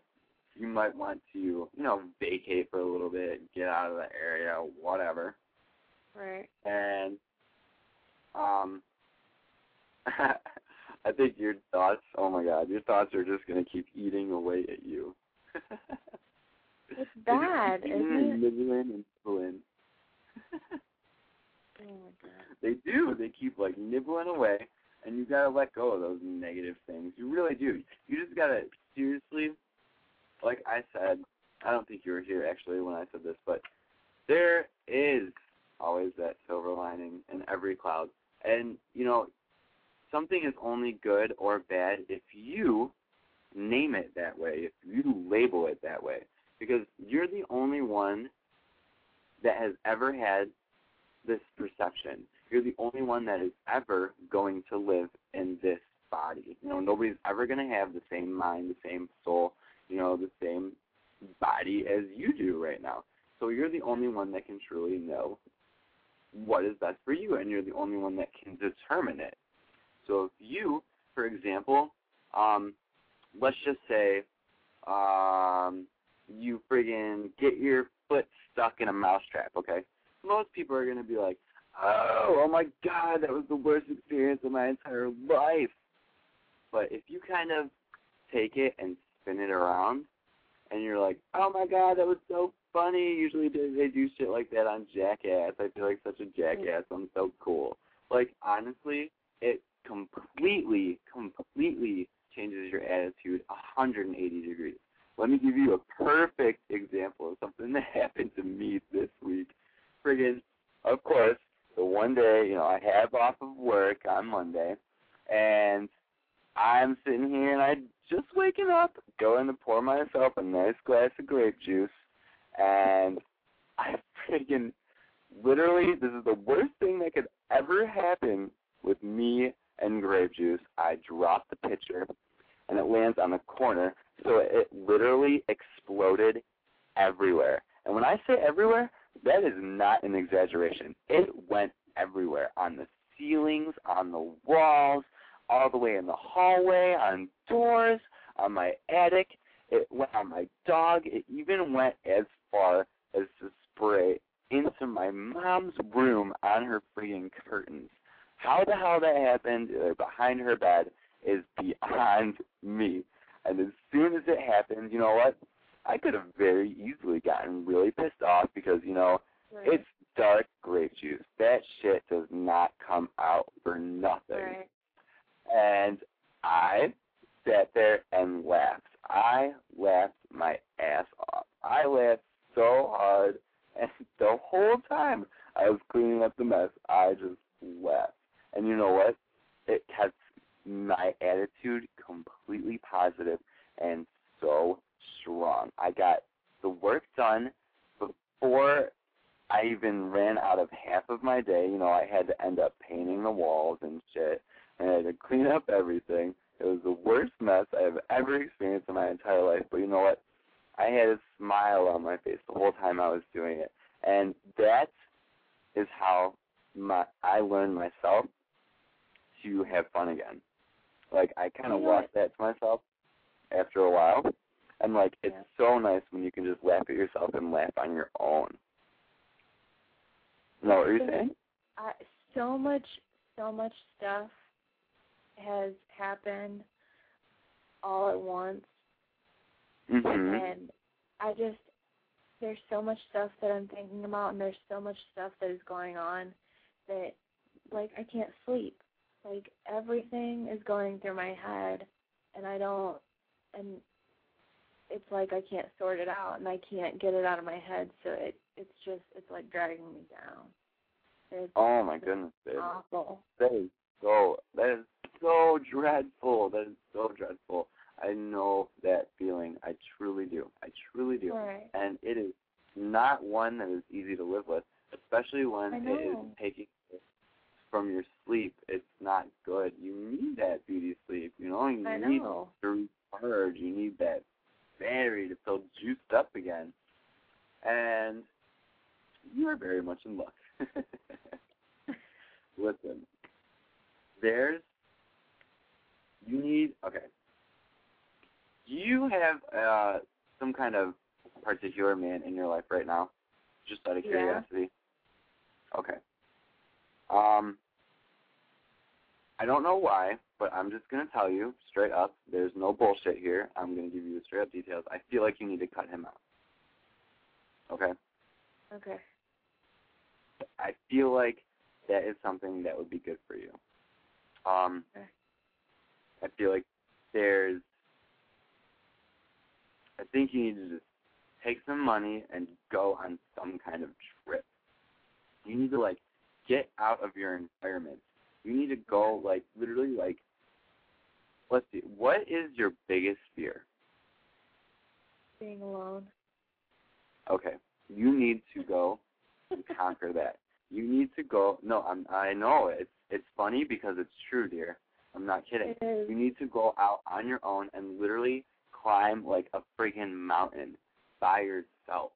you might want to, you know, vacate for a little bit, get out of the area, whatever. Right. And um (laughs) I think your thoughts, oh my god, your thoughts are just going to keep eating away at you. It's (laughs) bad, isn't it? And. (laughs) Oh my god. They do. They keep like nibbling away, and you gotta let go of those negative things. You really do. You just gotta seriously, like I said. I don't think you were here actually when I said this, but there is always that silver lining in every cloud, and you know, something is only good or bad if you name it that way, if you label it that way, because you're the only one that has ever had this perception. You're the only one that is ever going to live in this body. You know, nobody's ever going to have the same mind, the same soul, you know, the same body as you do right now. So you're the only one that can truly know what is best for you, and you're the only one that can determine it. So if you, for example, um, let's just say um, you friggin' get your foot stuck in a mousetrap, okay? Most people are going to be like, oh, oh my God, that was the worst experience of my entire life. But if you kind of take it and spin it around, and you're like, oh my God, that was so funny. Usually they, they do shit like that on Jackass. I feel like such a jackass. I'm so cool. Like, honestly, it completely, completely changes your attitude 180 degrees. Let me give you a perfect example of something that (laughs) happened to me this week. Friggin', of course, the one day, you know, I have off of work on Monday, and I'm sitting here and I just waking up, going to pour myself a nice glass of grape juice, and I friggin' literally, this is the worst thing that could ever happen with me and grape juice. I drop the pitcher, and it lands on the corner, so it literally exploded everywhere. And when I say everywhere, that is not an exaggeration. It went everywhere on the ceilings, on the walls, all the way in the hallway, on doors, on my attic. It went on my dog. It even went as far as to spray into my mom's room on her freaking curtains. How the hell that happened uh, behind her bed is beyond (laughs) me. And as soon as it happened, you know what? I could have very easily gotten really pissed off because, you know, Right. it's dark grape juice. That shit does not come out for nothing. right. And I sat there and laughed. I laughed my ass off. I laughed so hard, (laughs) and the whole time I was cleaning up the mess, I just wept. And you know what? It kept my attitude completely positive and so strong. I got the work done before I even ran out of half of my day. You know, I had to end up painting the walls and shit, and I had to clean up everything. It was the worst mess I have ever experienced in my entire life. But you know what? I had a smile on my face the whole time I was doing it, and that is how my I learned myself to have fun again. Like I kind of You know lost that to myself after a while, and like it's Yeah. so nice when you can just laugh at yourself and laugh on your own. No, what are you Yeah. saying? I, so much, so much stuff has happened all at once, Mhm. and I just there's so much stuff that I'm thinking about, and there's so much stuff that is going on that like I can't sleep. Like everything is going through my head, and I don't, and it's like I can't sort it out, and I can't get it out of my head. So it it's just it's like dragging me down. It's Oh my goodness, babe. awful. That is so that is so dreadful. That is so dreadful. I know that feeling. I truly do. I truly do. Right. And it is not one that is easy to live with, especially when it is taking from your sleep. It's not good. You need that beauty sleep. You know, you I need know. to recharge. You need that battery to feel juiced up again. And you are very much in luck. (laughs) Listen, there's you need okay. Do you have uh some kind of particular man in your life right now? Just out of Yeah. curiosity. Okay. Um I don't know why, but I'm just gonna tell you straight up, there's no bullshit here. I'm gonna give you the straight up details. I feel like you need to cut him out. Okay? Okay. I feel like that is something that would be good for you. Um, Okay. I feel like there's. I think you need to just take some money and go on some kind of trip. You need to like get out of your environment. You need to go like literally like. Let's see. What is your biggest fear? Being alone. Okay. You need to go and (laughs) conquer that. You need to go. No, I'm. I know it's it's funny because it's true, dear. I'm not kidding. It is. You need to go out on your own and literally climb like a freaking mountain by yourself.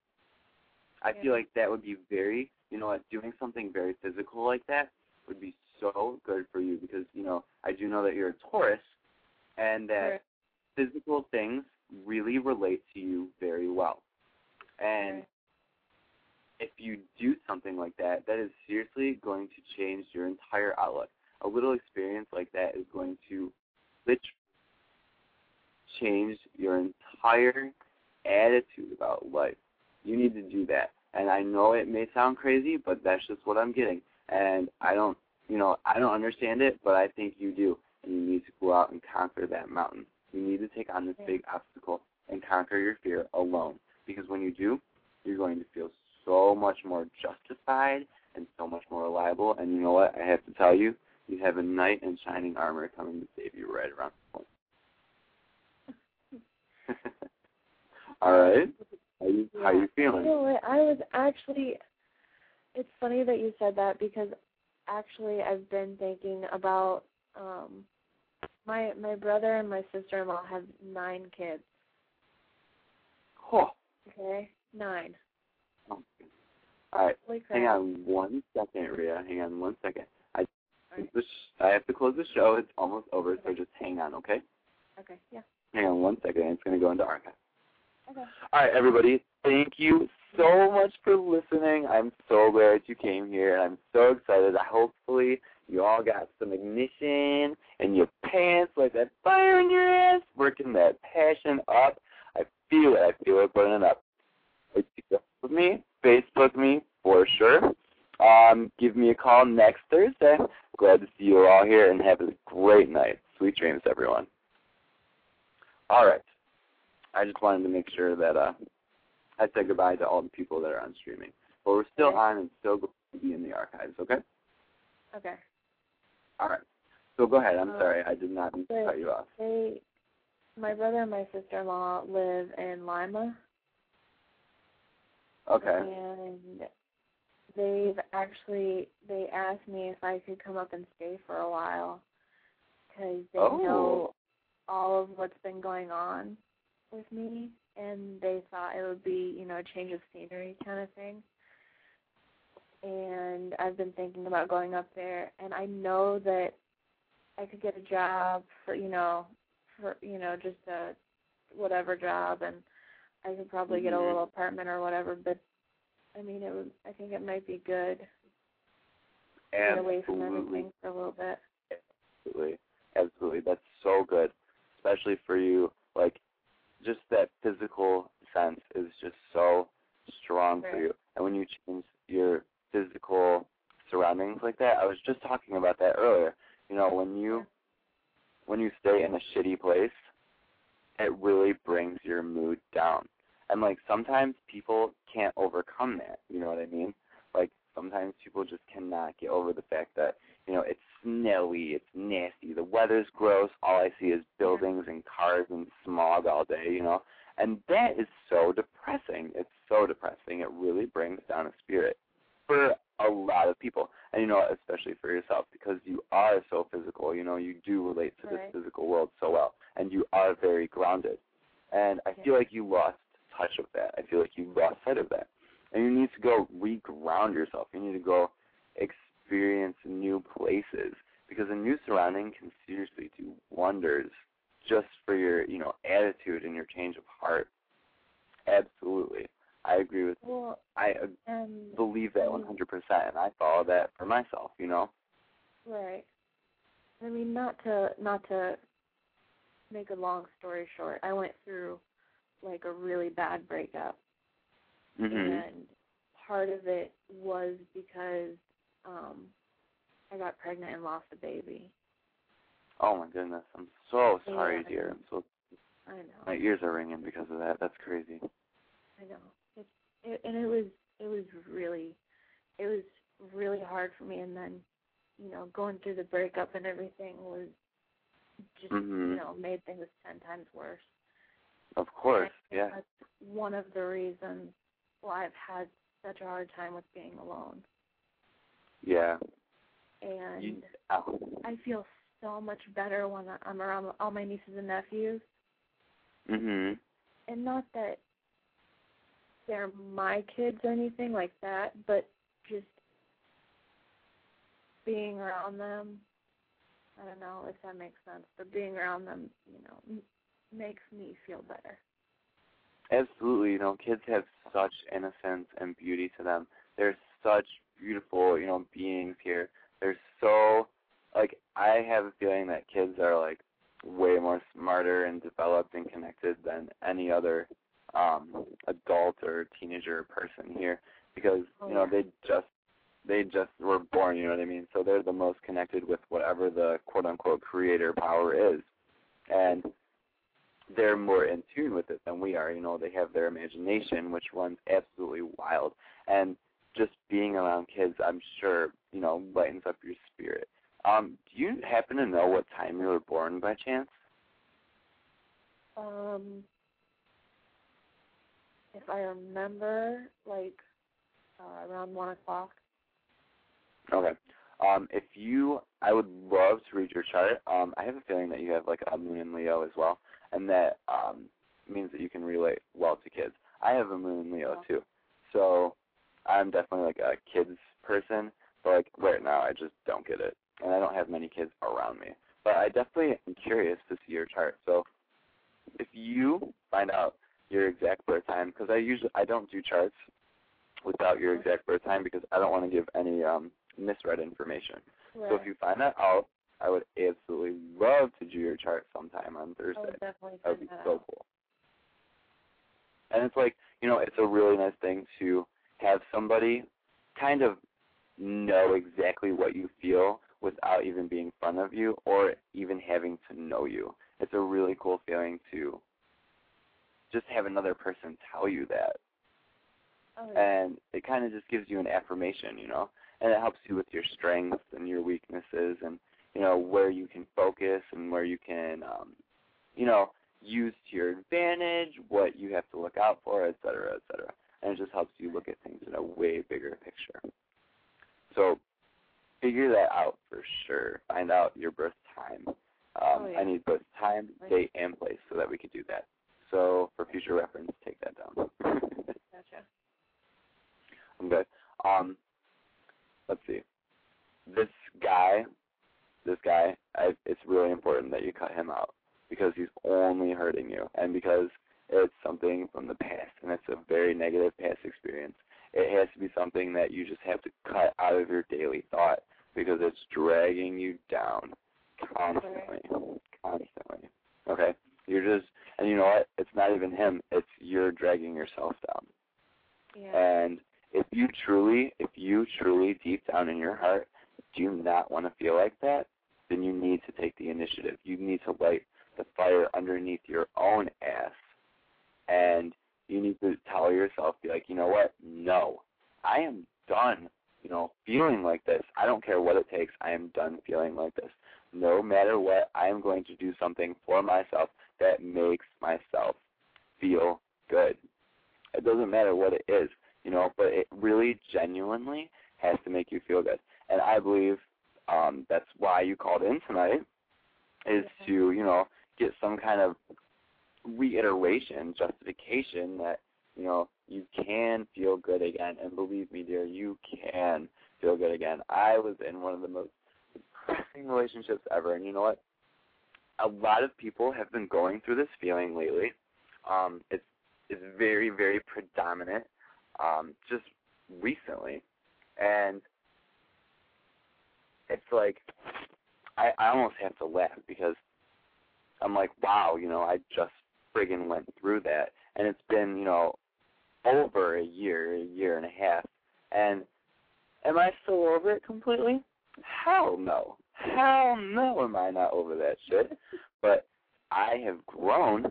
I Yeah. feel like that would be very, you know what, doing something very physical like that would be so good for you because, you know, I do know that you're a Taurus and that physical things really relate to you very well. And if you do something like that, that is seriously going to change your entire outlook. A little experience like that is going to change your entire attitude about life. You need to do that. And I know it may sound crazy, but that's just what I'm getting. And I don't, you know, I don't understand it, but I think you do. And you need to go out and conquer that mountain. You need to take on this big obstacle and conquer your fear alone. Because when you do, you're going to feel so much more justified and so much more reliable. And you know what? I have to tell you, you have a knight in shining armor coming to save you right around the corner. (laughs) All right. How you how you feeling? know what? I was actually. It's funny that you said that because actually I've been thinking about um my my brother and my sister in law have nine kids. Oh, Okay, nine. all right. Holy crap! Hang on one second, Rhea. Hang on one second. I Alright. the I have to close the show. It's almost over, so just hang on, okay? Okay, yeah. Hang on one second. It's going to go into archive. Okay. All right, everybody. Thank you so much for listening. I'm so glad you came here, and I'm so excited. I hopefully, you all got some ignition in your pants, like that fire in your ass, working that passion up. I feel it. I feel it burning up. With me, Facebook me for sure. Um, give me a call next Thursday. Glad to see you all here, and have a great night. Sweet dreams, everyone. All right. I just wanted to make sure that uh, I said goodbye to all the people that are on streaming. But we're still Okay. on and still going to be in the archives, okay? Okay. All right. So go ahead. I'm Uh, sorry. I did not mean to but- cut you off. They, my brother and my sister in law live in Lima, Okay. and they've actually they asked me if I could come up and stay for a while because they Oh. know all of what's been going on with me, and they thought it would be you know a change of scenery kind of thing. And I've been thinking about going up there, and I know that I could get a job for you know for you know just a whatever job, and I could probably get a Mhm. little apartment or whatever. But I mean, it would. I think it might be good to get away from Absolutely. everything for a little bit. Absolutely. Absolutely. That's so good. Especially for you. Like just that physical sense is just so strong for you. And when you change your physical surroundings like that, I was just talking about that earlier. You know, when you when you stay in a shitty place, it really brings your mood down. And like sometimes people can't overcome that. You know what I mean? Like sometimes people just cannot get over the fact that you know it's snowy, it's nasty, the weather's gross. All I see is buildings and cars and smog all day. You know, and that is so depressing. It's so depressing. It really brings down a spirit for a lot of people, and you know, especially for yourself because you are so physical. You know, you do relate to Right. this physical world so well, and you are very grounded. And I feel like you lost touch of that. I feel like you lost sight of that. And you need to go reground yourself. You need to go experience new places because a new surrounding can seriously do wonders just for your, you know, attitude and your change of heart. Absolutely. I agree with Well, I and um, believe that 100% and I follow that for myself, you know. right. I mean, not to not to make a long story short. I went through like a really bad breakup, Mhm. and part of it was because um I got pregnant and lost a baby. Oh my goodness. I'm so sorry, Yeah. dear. I'm so I know. my ears are ringing because of that. That's crazy. I know. It, it and it was it was really it was really hard for me and then, you know, going through the breakup and everything was just Mhm. you know, made things ten times worse. Of course. Yeah. That's one of the reasons why I've had such a hard time with being alone. Yeah. And You, ow. I feel so much better when I'm around all my nieces and nephews. Mhm. and not that they're my kids or anything like that, but just being around them. I don't know if that makes sense, but being around them, you know, m- makes me feel better. Absolutely. You know, kids have such innocence and beauty to them. They're such beautiful, you know, beings here. They're so like I have a feeling that kids are like way more smarter and developed and connected than any other um adult or teenager person here because Oh, you know they just they just were born, you know what I mean? So they're the most connected with whatever the quote unquote creator power is. And they're more in tune with it than we are. You know, they have their imagination, which runs absolutely wild. And just being around kids, I'm sure, you know, lightens up your spirit. Um, do you happen to know what time you were born by chance? Um, if I remember, like uh, around one o'clock. Okay. Um, if you, I would love to read your chart. Um, I have a feeling that you have like a moon in Leo as well, and that um, means that you can relate well to kids. I have a moon in Leo too, so I'm definitely like a kids person. But like right now, I just don't get it, and I don't have many kids around me. But I definitely am curious to see your chart. So if you find out your exact birth time, because I usually I don't do charts without your exact birth time because I don't want to give any um misread information. Right. So if you find that out, I would absolutely love to do your chart sometime on Thursday. That would be that so cool. And it's like, you know, it's a really nice thing to have somebody kind of know exactly what you feel without even being in front of you or even having to know you. It's a really cool feeling to just have another person tell you that Oh, yeah. and it kind of just gives you an affirmation, you know, and it helps you with your strengths and your weaknesses, and you know where you can focus and where you can, um, you know, use to your advantage, what you have to look out for, et cetera, et cetera. and it just helps you look at things in a way bigger picture. So figure that out for sure. Find out your birth time. Um, Oh, yeah. I need both time, date, and place so that we could do that. So for future reference, take that down. (laughs) Gotcha. Okay. Um, let's see. This guy, this guy, I, it's really important that you cut him out because he's only hurting you, and because it's something from the past, and it's a very negative past experience. It has to be something that you just have to cut out of your daily thought because it's dragging you down constantly, constantly. Okay. You're just, and you know what? It's not even him. It's you're dragging yourself down. Yeah. And if you truly, if you truly deep down in your heart do you not want to feel like that, then you need to take the initiative. You need to light the fire underneath your own ass. And you need to tell yourself, be like, you know what? No. I am done, you know, feeling like this. I don't care what it takes. I am done feeling like this. No matter what, I am going to do something for myself that makes myself feel good. It doesn't matter what it is, you know, but it really genuinely has to make you feel good. And I believe um, that's why you called in tonight, is to, you know, get some kind of reiteration, justification that, you know, you can feel good again. And believe me, dear, you can feel good again. I was in one of the most depressing relationships ever, and you know what? A lot of people have been going through this feeling lately. Um, it's it's very, very predominant um, just recently. And it's like I, I almost have to laugh because I'm like, wow, you know, I just friggin' went through that and it's been, you know, over a year, a year and a half. And am I still over it completely? Hell no. Hell no am I not over that shit. But I have grown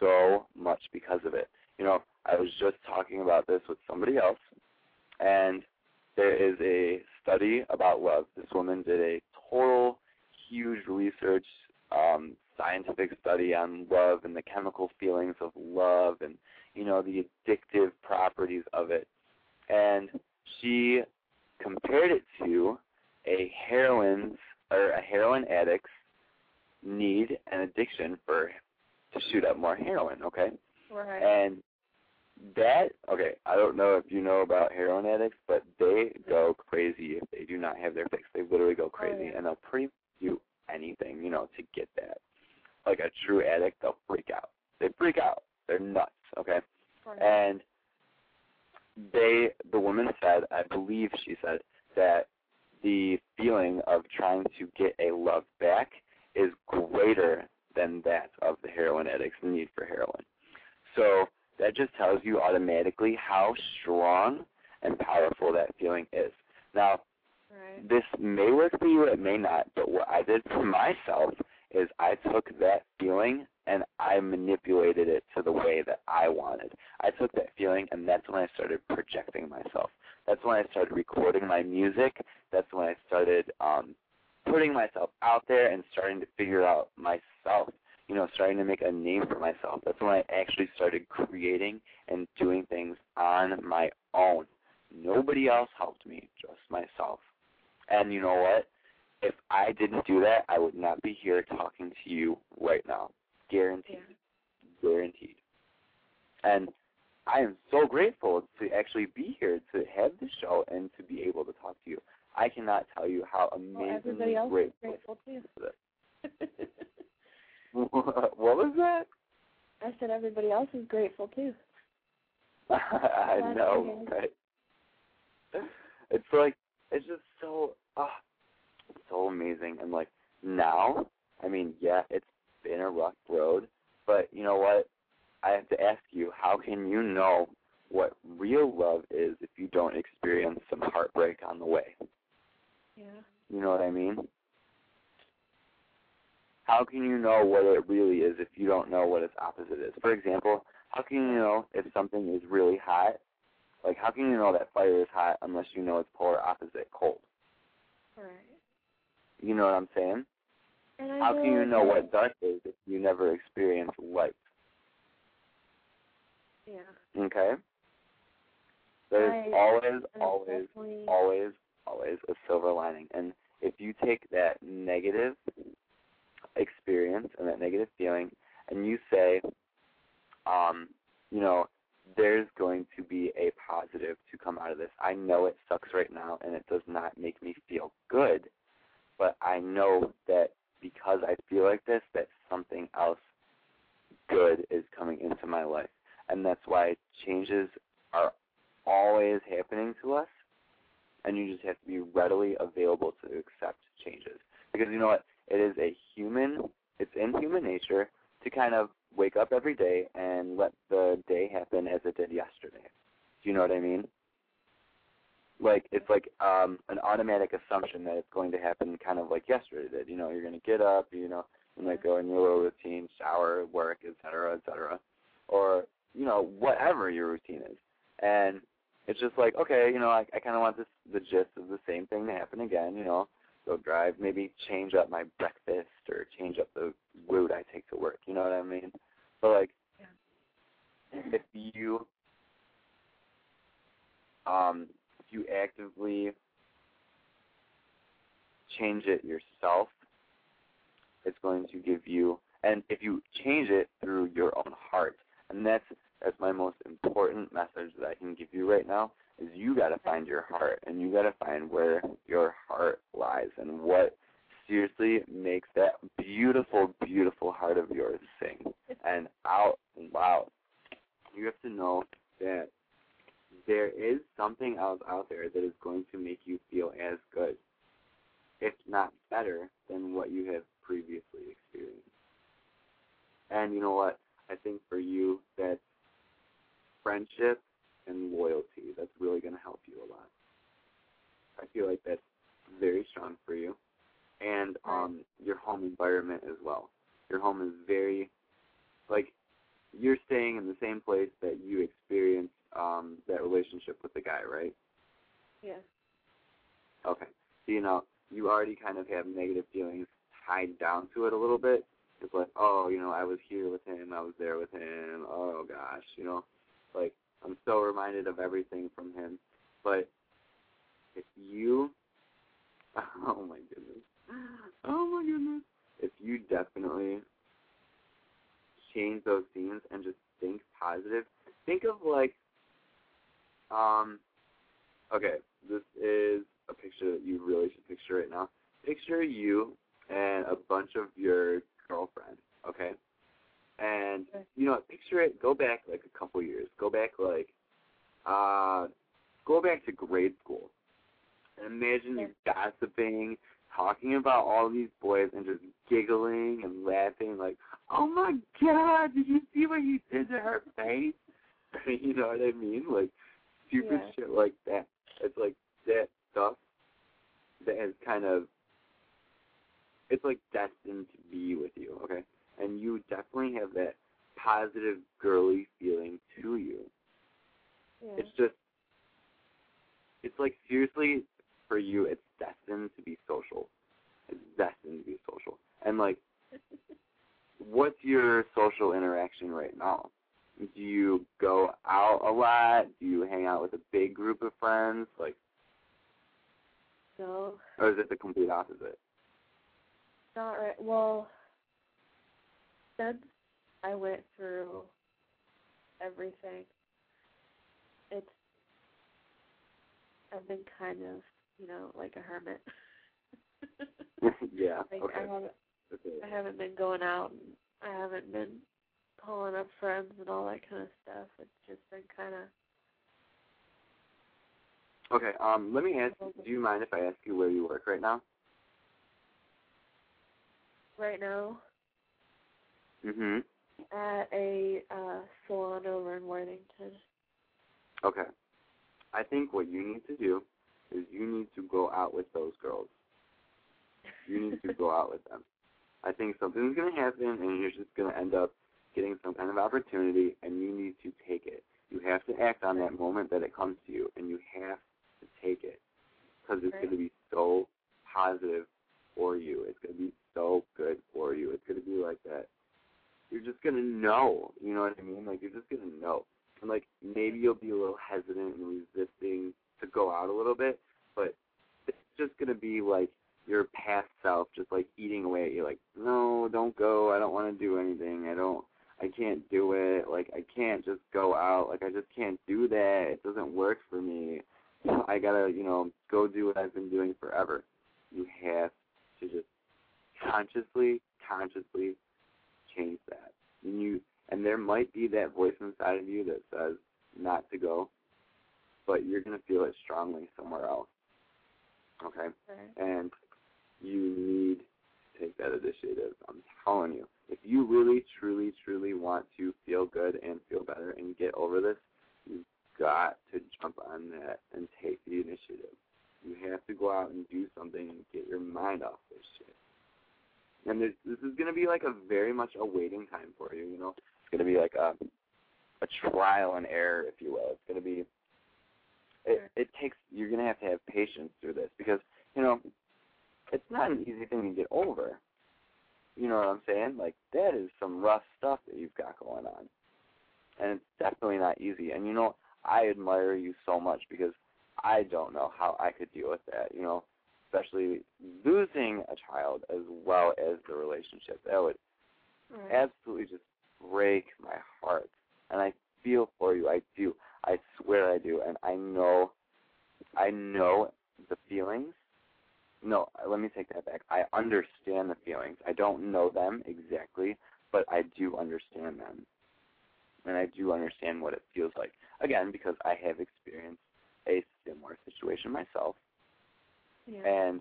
so much because of it. You know, I was just talking about this with somebody else, and there is a study about love. This woman did a total, huge research, um, scientific study on love and the chemical feelings of love and, you know, the addictive properties of it. And she compared it to a heroin's or a heroin addict's need and addiction for to shoot up more heroin, okay? Right. And that okay, I don't know if you know about heroin addicts, but they go crazy if they do not have their fix. They literally go oh, crazy yeah. and they'll pretty do anything, you know, to get that. Like a true addict, they'll freak out. They freak out. They're nuts, okay? Right. And they the woman said, I believe she said, that the feeling of trying to get a love back is greater than that of the heroin addict's need for heroin. So that just tells you automatically how strong and powerful that feeling is. Now, right. this may work for you, it may not, but what I did for myself is I took that feeling and I manipulated it to the way that I wanted. I took that feeling and that's when I started projecting myself. That's when I started recording my music. That's when I started um putting myself out there and starting to figure out myself, you know, starting to make a name for myself. That's when I actually started creating and doing things on my own. Nobody else helped me, just myself. And you know what? If I didn't do that, I would not be here talking to you right now. Guaranteed. Guaranteed. And I am so grateful to actually be here to have this show and to be able to talk to you. I cannot tell you how Well, amazingly is grateful. grateful too. (laughs) (laughs) what was that? I said everybody else is grateful too. (laughs) I to know, right? It's like it's just so ah, so amazing, and like now, I mean, yeah, it's been a rough road, but you know what? I have to ask you, how can you know what real love is if you don't experience some heartbreak on the way? Yeah. You know what I mean? How can you know what it really is if you don't know what its opposite is? For example, how can you know if something is really hot? Like, how can you know that fire is hot unless you know its polar opposite, cold? Right. You know what I'm saying? How can you know what dark is if you never experience light? Yeah. Okay? There's always, always, always, always a silver lining. And if you take that negative experience and that negative feeling and you say, um, you know, there's going to be a positive to come out of this. I know it sucks right now and it does not make me feel good, but I know that because I feel like this, that something else good is coming into my life. And that's why changes are always happening to us, and you just have to be readily available to accept changes. Because you know what? It is a human, it's in human nature to kind of wake up every day and let the day happen as it did yesterday. Do you know what I mean? Like it's like um an automatic assumption that it's going to happen kind of like yesterday did. You know, you're gonna get up, you know, and like go in your little routine, shower, work, et cetera, et cetera. Or, you know, whatever your routine is. And it's just like, okay, you know, I I kinda want this the gist of the same thing to happen again, you know. Go drive, maybe change up my breakfast or change up the route I take to work, you know what I mean? But like if you um if you actively change it yourself, it's going to give you and if you change it through your own heart, and that's that's my most important message that I can give you right now is you got to find your heart and you got to find where your heart lies and what seriously makes that beautiful beautiful heart of yours sing and out loud. You have to know that there is something else out there that is going to make you feel as good, if not better, than what you have previously experienced. And you know what? I think for you, that friendship and loyalty. That's really going to help you a lot. I feel like that's very strong for you. And um, your home environment as well. Your home is very, like, you're staying in the same place that you experienced um, that relationship with the guy, right? Yeah. Okay. So, you know, you already kind of have negative feelings tied down to it a little bit. It's like, oh, you know, I was here with him, I was there with him, oh gosh, you know, like I'm so reminded of everything from him. But if you, (laughs) oh my goodness, oh my goodness, if you definitely change those scenes and just think positive, think of like, um, okay, this is a picture that you really should picture right now. Picture you and a bunch of your girlfriends, okay? And you know, picture it. Go back like a couple years. Go back like, uh, go back to grade school. And imagine you gossiping, talking about all these boys, and just giggling and laughing, like, "Oh my God, did you see what he did to her face?" (laughs) you know what I mean? Like stupid Yeah. shit like that. It's like that stuff that has kind of it's like destined to be with you, okay? And you definitely have that positive girly feeling to you. Yeah. It's just it's like seriously for you it's destined to be social. It's destined to be social. And like (laughs) what's your social interaction right now? Do you go out a lot? Do you hang out with a big group of friends? Like no, or is it the complete opposite? not right. Well, since I went through everything, it's I've been kind of, you know, like a hermit. (laughs) yeah. like okay. I haven't okay. I haven't been going out and I haven't been calling up friends and all that kind of stuff. It's just been kind of Okay, um, let me ask do you mind if I ask you where you work right now? right now Mhm. at a uh salon over in Worthington. Okay. I think what you need to do is you need to go out with those girls. You need to go out with them. I think something's going to happen and you're just going to end up getting some kind of opportunity and you need to take it. You have to act on that moment that it comes to you and you have to take it because it's Right. going to be so positive for you. It's going to be so good for you. It's going to be like that. You're just to know. You know what I mean? Like, you're just to know. and like maybe you'll be a little hesitant and resisting to go out a little bit, but it's just gonna be like your past self just like eating away at you like, No, don't go, I don't wanna do anything, I don't I can't do it, like I can't just go out, like I just can't do that, it doesn't work for me. I gotta, you know, go do what I've been doing forever. You have to just consciously, consciously change that. And you and there might be that voice inside of you that says not to go, but you're gonna feel it strongly somewhere else. Okay? Right. And you need to take that initiative. I'm telling you. If you really, truly, truly want to feel good and feel better and get over this, you've got to jump on that and take the initiative. You have to go out and do something and get your mind off this shit. And this, is going to be like a very much a waiting time for you. You know, it's going to be like a a trial and error, if you will. It's going to be. It it takes. You're going to have to have patience through this because you know, it's not an easy thing to get over. You know what I'm saying? Like that is some rough stuff that you've got going on, and it's definitely not easy. And you know, I admire you so much because I don't know how I could deal with that. You know, especially losing a child as well as the relationship. That would Right. absolutely just break my heart. And I feel for you. I do. I swear I do. And I know, I know the feelings. No, let me take that back. I understand the feelings. I don't know them exactly, but I do understand them. And I do understand what it feels like. Again, because I have experienced a similar situation myself. Yeah. And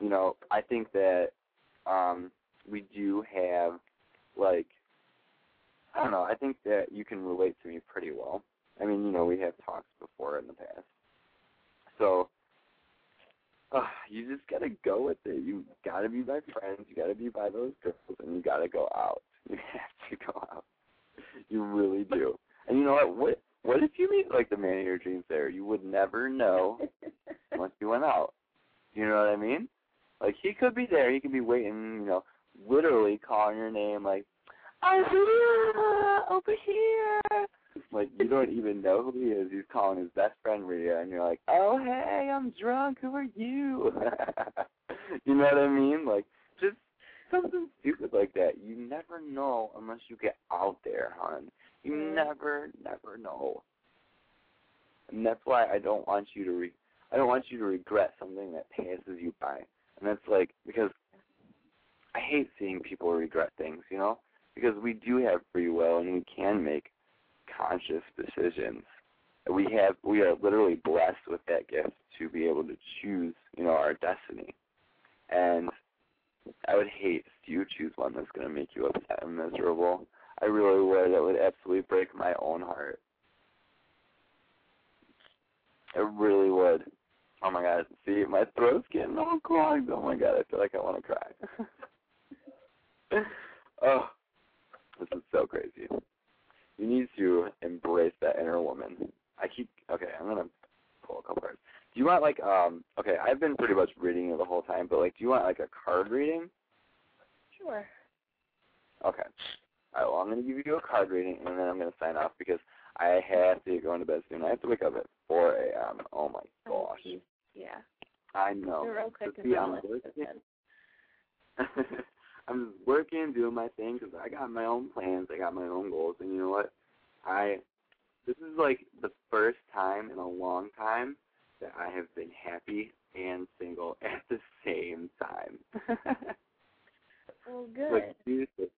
you know, I think that um we do have like I don't know, I think that you can relate to me pretty well. I mean, you know, we have talks before in the past. So uh, you just gotta go with it. You gotta be my friends, you gotta be by those girls and you gotta go out. (laughs) You have to go out. You really do. And you know what? What what if you meet like the man of your dreams there? You would never know (laughs) unless you went out. You know what I mean? Like he could be there, he could be waiting, you know, literally calling your name like, I'm here over here like you don't even know who he is. He's calling his best friend Rhea and you're like, Oh hey, I'm drunk, who are you? (laughs) you know what I mean? Like just something stupid like that. You never know unless you get out there, hon. You mm. never, never know. And that's why I don't want you to re- I don't want you to regret something that passes you by. And that's like because I hate seeing people regret things, you know? Because we do have free will and we can make conscious decisions. We have we are literally blessed with that gift to be able to choose, you know, our destiny. And I would hate if you choose one that's gonna make you upset and miserable. I really would. That would absolutely break my own heart. It really would. Oh my god, see, my throat's getting all clogged. Oh my god, I feel like I want to cry. (laughs) oh, this is so crazy. You need to embrace that inner woman. I keep, okay, I'm going to pull a couple cards. Do you want, like, um, okay, I've been pretty much reading it the whole time, but, like, do you want, like, a card reading? Sure. Okay. All right, well, I'm going to give you a card reading, and then I'm going to sign off because I have to go into bed soon. I have to wake up at 4 a.m. Oh, my gosh. Yeah. I know. You're real quick see, I'm working. I'm working, doing my thing because I got my own plans, I got my own goals, and you know what? I this is like the first time in a long time that I have been happy and single (laughs) at the same time. (laughs) Well, (laughs) good. like seriously,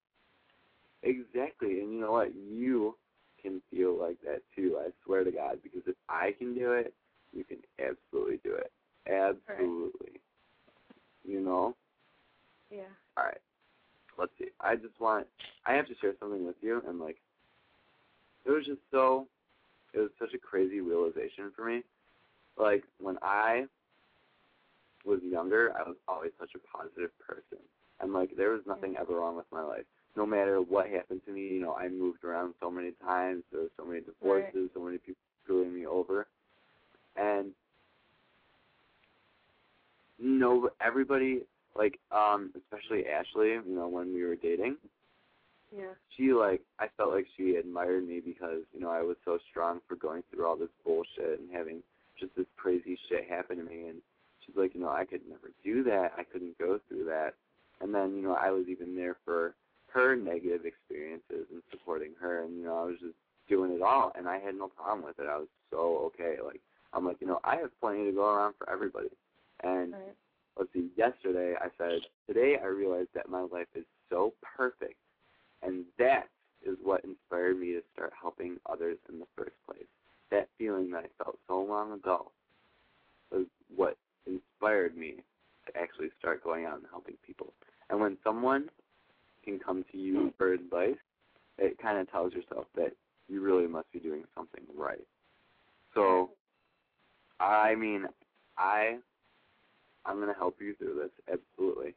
exactly. And you know what? You can feel like that too. I swear to God, because if I can do it, you can absolutely do it. Absolutely. You know. yeah. All right. Let's see. I just want. I have to share something with you, and like, it was just so. It was such a crazy realization for me. Like when I was younger, I was always such a positive person, and like there was nothing ever wrong with my life. No matter what happened to me, you know, I moved around so many times. There were so many divorces, so many people screwing me over, and no, everybody like um especially Ashley, you know, when we were dating, Yeah. she like I felt like she admired me because you know I was so strong for going through all this bullshit and having just this crazy shit happen to me and she's like you know I could never do that. I couldn't go through that. And then you know I was even there for her negative experiences and supporting her and you know I was just doing it all and I had no problem with it. I was so okay like I'm like you know I have plenty to go around for everybody and Right. let's see, yesterday I said, today I realized that my life is so perfect. And that is what inspired me to start helping others in the first place. That feeling that I felt so long ago was what inspired me to actually start going out and helping people. And when someone can come to you for advice, it kind of tells yourself that you really must be doing something right. So, I mean, I I'm gonna help you through this absolutely.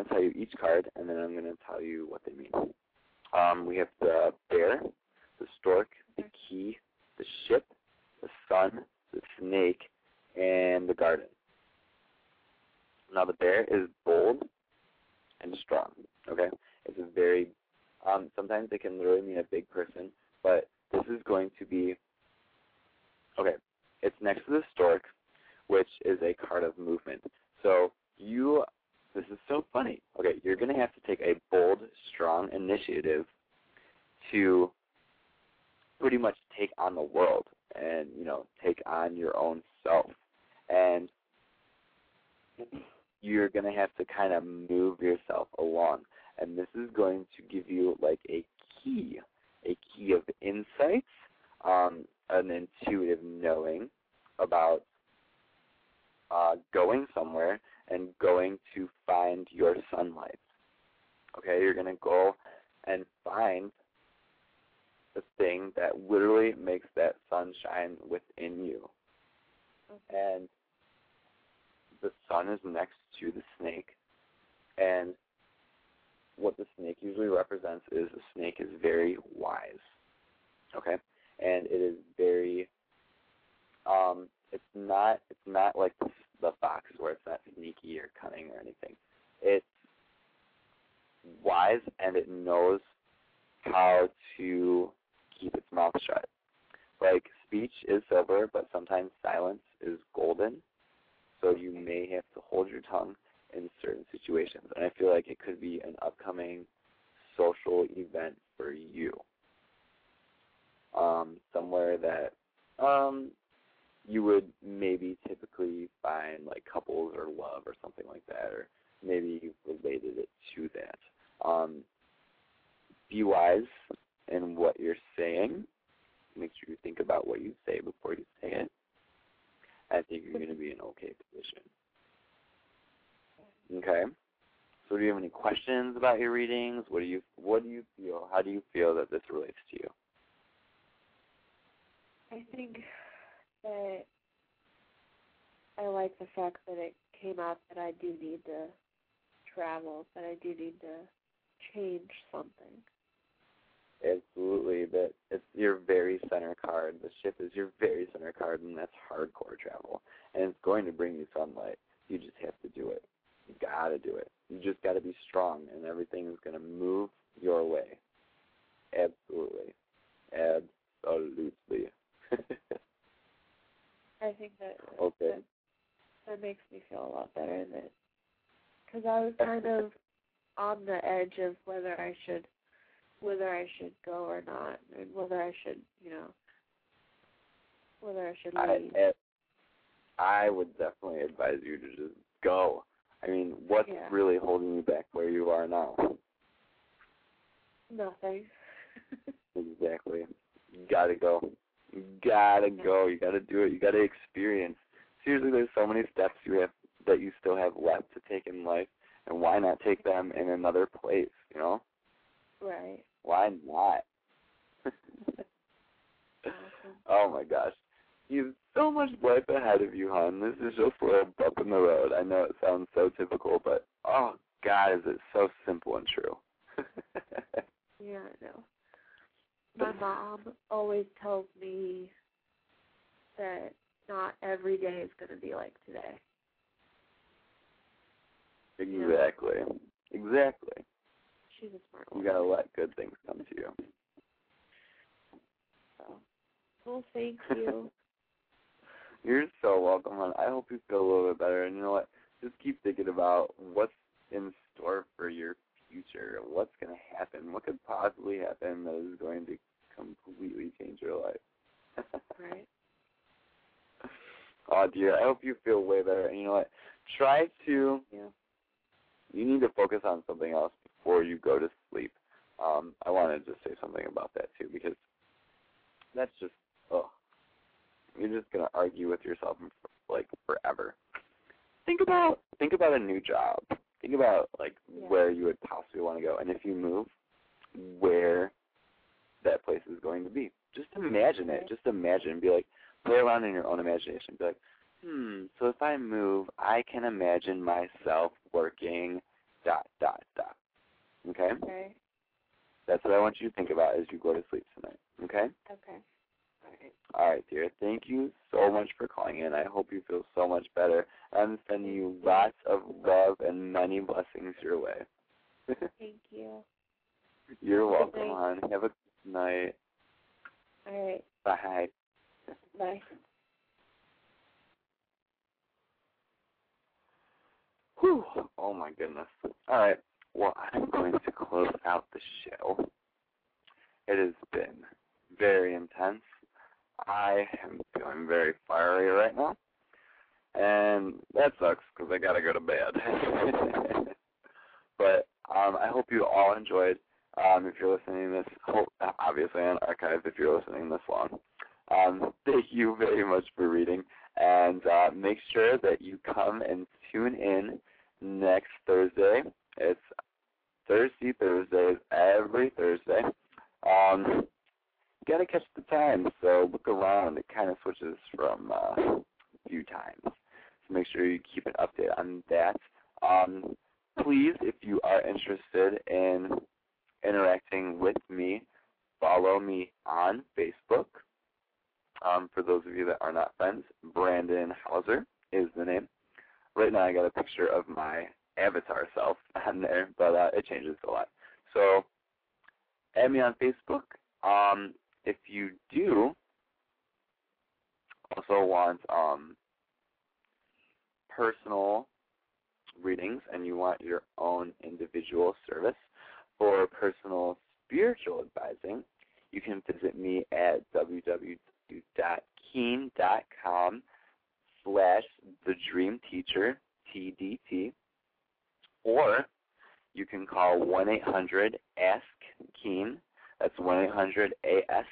Going to tell you each card, and then I'm going to tell you what they mean. Um, we have the bear, the stork, the key, the ship, the sun, the snake, and the garden. Now the bear is bold and strong. Okay, it's a very. Um, sometimes it can literally mean a big person, but this is going to be. Okay, it's next to the stork, which is a card of movement. So you this is so funny. Okay, you're going to have to take a bold, strong initiative to pretty much take on the world and, you know, take on your own self. And you're going to have to kind of move yourself along. And this is going to give you like a key, a key of insights, um, an intuitive knowing about uh, going somewhere and going to find your sunlight. Okay, you're going to go and find the thing that literally makes that sun shine within you. Okay. and the sun is next to the snake, and what the snake usually represents is the snake is very wise. Okay, and it is very. Um, it's not. It's not like the, the fox where it's not sneaky or cunning or anything. It's wise and it knows how to keep its mouth shut. Like speech is silver, but sometimes silence is golden. So you may have to hold your tongue in certain situations. And I feel like it could be an upcoming social event for you. Um, somewhere that um, you would maybe typically find like couples or love or something like that, or maybe you related it to that. Um, be wise in what you're saying. Make sure you think about what you say before you say it. I think you're going to be in okay position. Okay. So, do you have any questions about your readings? What do you What do you feel? How do you feel that this relates to you? I think that I like the fact that it came out that I do need to travel, that I do need to change something. Absolutely, but it's your very center card. The ship is your very center card, and that's hardcore travel. And it's going to bring you sunlight. You just have to do it. You gotta do it. You just gotta be strong, and everything is gonna move your way. Absolutely, absolutely. I think that okay. that, that makes me feel a lot better that because I was kind of on the edge of whether I should whether I should go or not, and whether I should, you know, whether I should I, leave. I I would definitely advise you to just go. I mean, what's Yeah. really holding you back where you are now? Nothing. (laughs) Exactly. You gotta go. You gotta go. You gotta do it. You gotta experience. Seriously, there's so many steps you have that you still have left to take in life, and why not take them in another place? You know, right. why not? Awesome. (laughs) oh my gosh, you have so much life ahead of you, hon. This is just a little bump in the road. I know it sounds so typical, but oh God, is it so simple and true? (laughs) Yeah, I know. My mom always tells me that not every day is going to be like today. exactly. Exactly. She's a smart You woman. gotta let good things come to you. So. Well, thank you. (laughs) You're so welcome, hon. I hope you feel a little bit better. And you know what? Just keep thinking about what's in store for your future. What's going to happen? What could possibly happen that is going to completely change your life? (laughs) right. Oh, dear. I hope you feel way better. And you know what? Try to. Yeah. You need to focus on something else before you go to sleep. Um, I wanted to say something about that too because that's just oh, you're just gonna argue with yourself like forever. Think about think about a new job. Think about like Yeah. where you would possibly want to go, and if you move, where that place is going to be. Just imagine it. Just imagine. Be like play around in your own imagination. Be like, hmm. So if I move, I can imagine myself working dot dot dot. Okay. Okay. That's what I want you to think about as you go to sleep tonight. Okay? Okay. All right. All right, dear. Thank you so much for calling in. I hope you feel so much better. I'm sending you lots of love and many blessings your way. (laughs) Thank you. You're welcome, hon. Have a good night. All right. Bye. Bye. Whew. Oh my goodness. All right. Well, I'm going to close out the show. It has been very intense. I am feeling very fiery right now, and that sucks because I gotta go to bed. (laughs) but um, I hope you all enjoyed. Um, if you're listening this, obviously on archive if you're listening this long. Um, (laughs) thank you very much for reading, and uh, make sure that you come and tune in next Thursday. It's Thirsty Thursdays every Thursday. Um, gotta catch the time, so look around. It kind of switches from uh, few times. So make sure you keep an update on that. Um, please, if you are interested in interacting with me, follow me on Facebook. Um, for those of you that are not friends, Brandon Hauser is the name. Right now, I got a picture of my avatar self (laughs) on there, but uh, it changes a lot. So, add me on Facebook. Um, if you do also want um, personal readings and you want your own individual service for personal spiritual advising, you can visit me at www.keen.com slash the dream teacher TDT or you can call 1 800 ASK KEEN. That's 1 800 ASK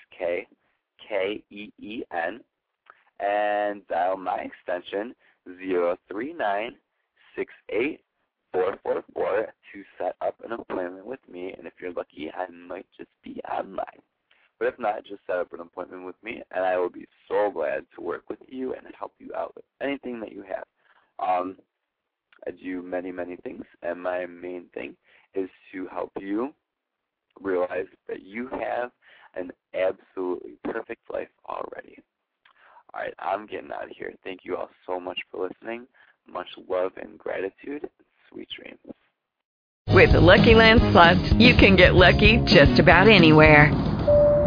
K E E N and dial my extension 039 444 to set up an appointment with me. And if you're lucky, I might just be online. But if not, just set up an appointment with me, and I will be so glad to work with you and help you out with anything that you have. Um, I do many, many things, and my main thing is to help you realize that you have an absolutely perfect life already. All right, I'm getting out of here. Thank you all so much for listening. Much love and gratitude, and sweet dreams. With Lucky Land slots, you can get lucky just about anywhere.